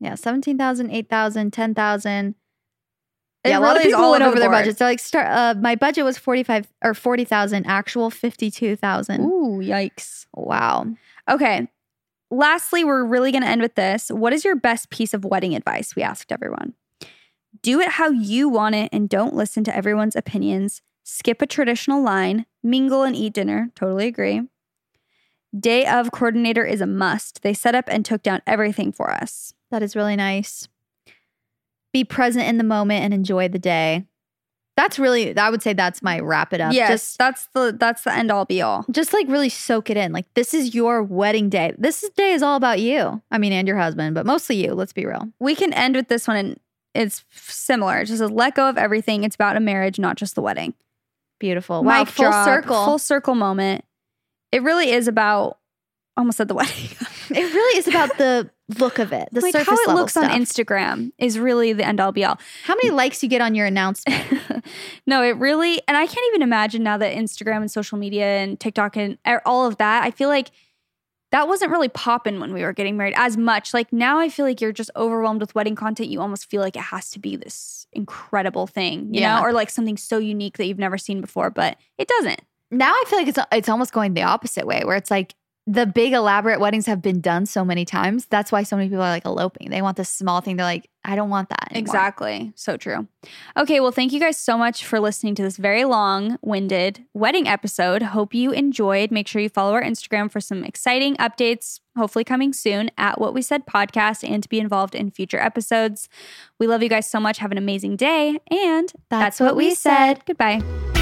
Yeah, 17,000, 8,000, 10,000. Yeah, a lot of people all went over over the their budgets. They're like, start, uh, my budget was 45 or 40,000, actual 52,000. Ooh, yikes. Wow. Okay. Lastly, we're really going to end with this. What is your best piece of wedding advice? We asked everyone. Do it how you want it and don't listen to everyone's opinions. Skip a traditional line, mingle and eat dinner. Totally agree. Day of coordinator is a must. They set up and took down everything for us. That is really nice. Be present in the moment and enjoy the day. That's really, I would say that's my wrap it up. yes, Just, that's the that's the end all be all. just like really soak it in. Like, this is your wedding day. This is- day is all about you. I mean, and your husband, but mostly you. Let's be real. We can end with this one and it's similar. It just says let go of everything. It's about a marriage, not just the wedding. Beautiful. Wow. Mic Full drop, circle. Full circle moment. It really is about almost at the <laughs> wedding. it really is about the look of it, the like surface how it looks on. Instagram is really the end all be all. How many likes you get on your announcement? <laughs> no, it really, and I can't even imagine now that Instagram and social media and TikTok and all of that, I feel like that wasn't really popping when we were getting married as much. Like now, I feel like you're just overwhelmed with wedding content. You almost feel like it has to be this incredible thing, you Yeah. know, or like something so unique that you've never seen before, but it doesn't. now I feel like it's it's almost going the opposite way, where it's like the big elaborate weddings have been done so many times. That's why so many people are like eloping. They want this small thing. They're like, I don't want that. anymore. Exactly. So true. Okay. Well, thank you guys so much for listening to this very long winded wedding episode. Hope you enjoyed. Make sure you follow our Instagram for some exciting updates, hopefully coming soon at What We Said podcast and to be involved in future episodes. We love you guys so much. Have an amazing day. And That's what we said. Goodbye.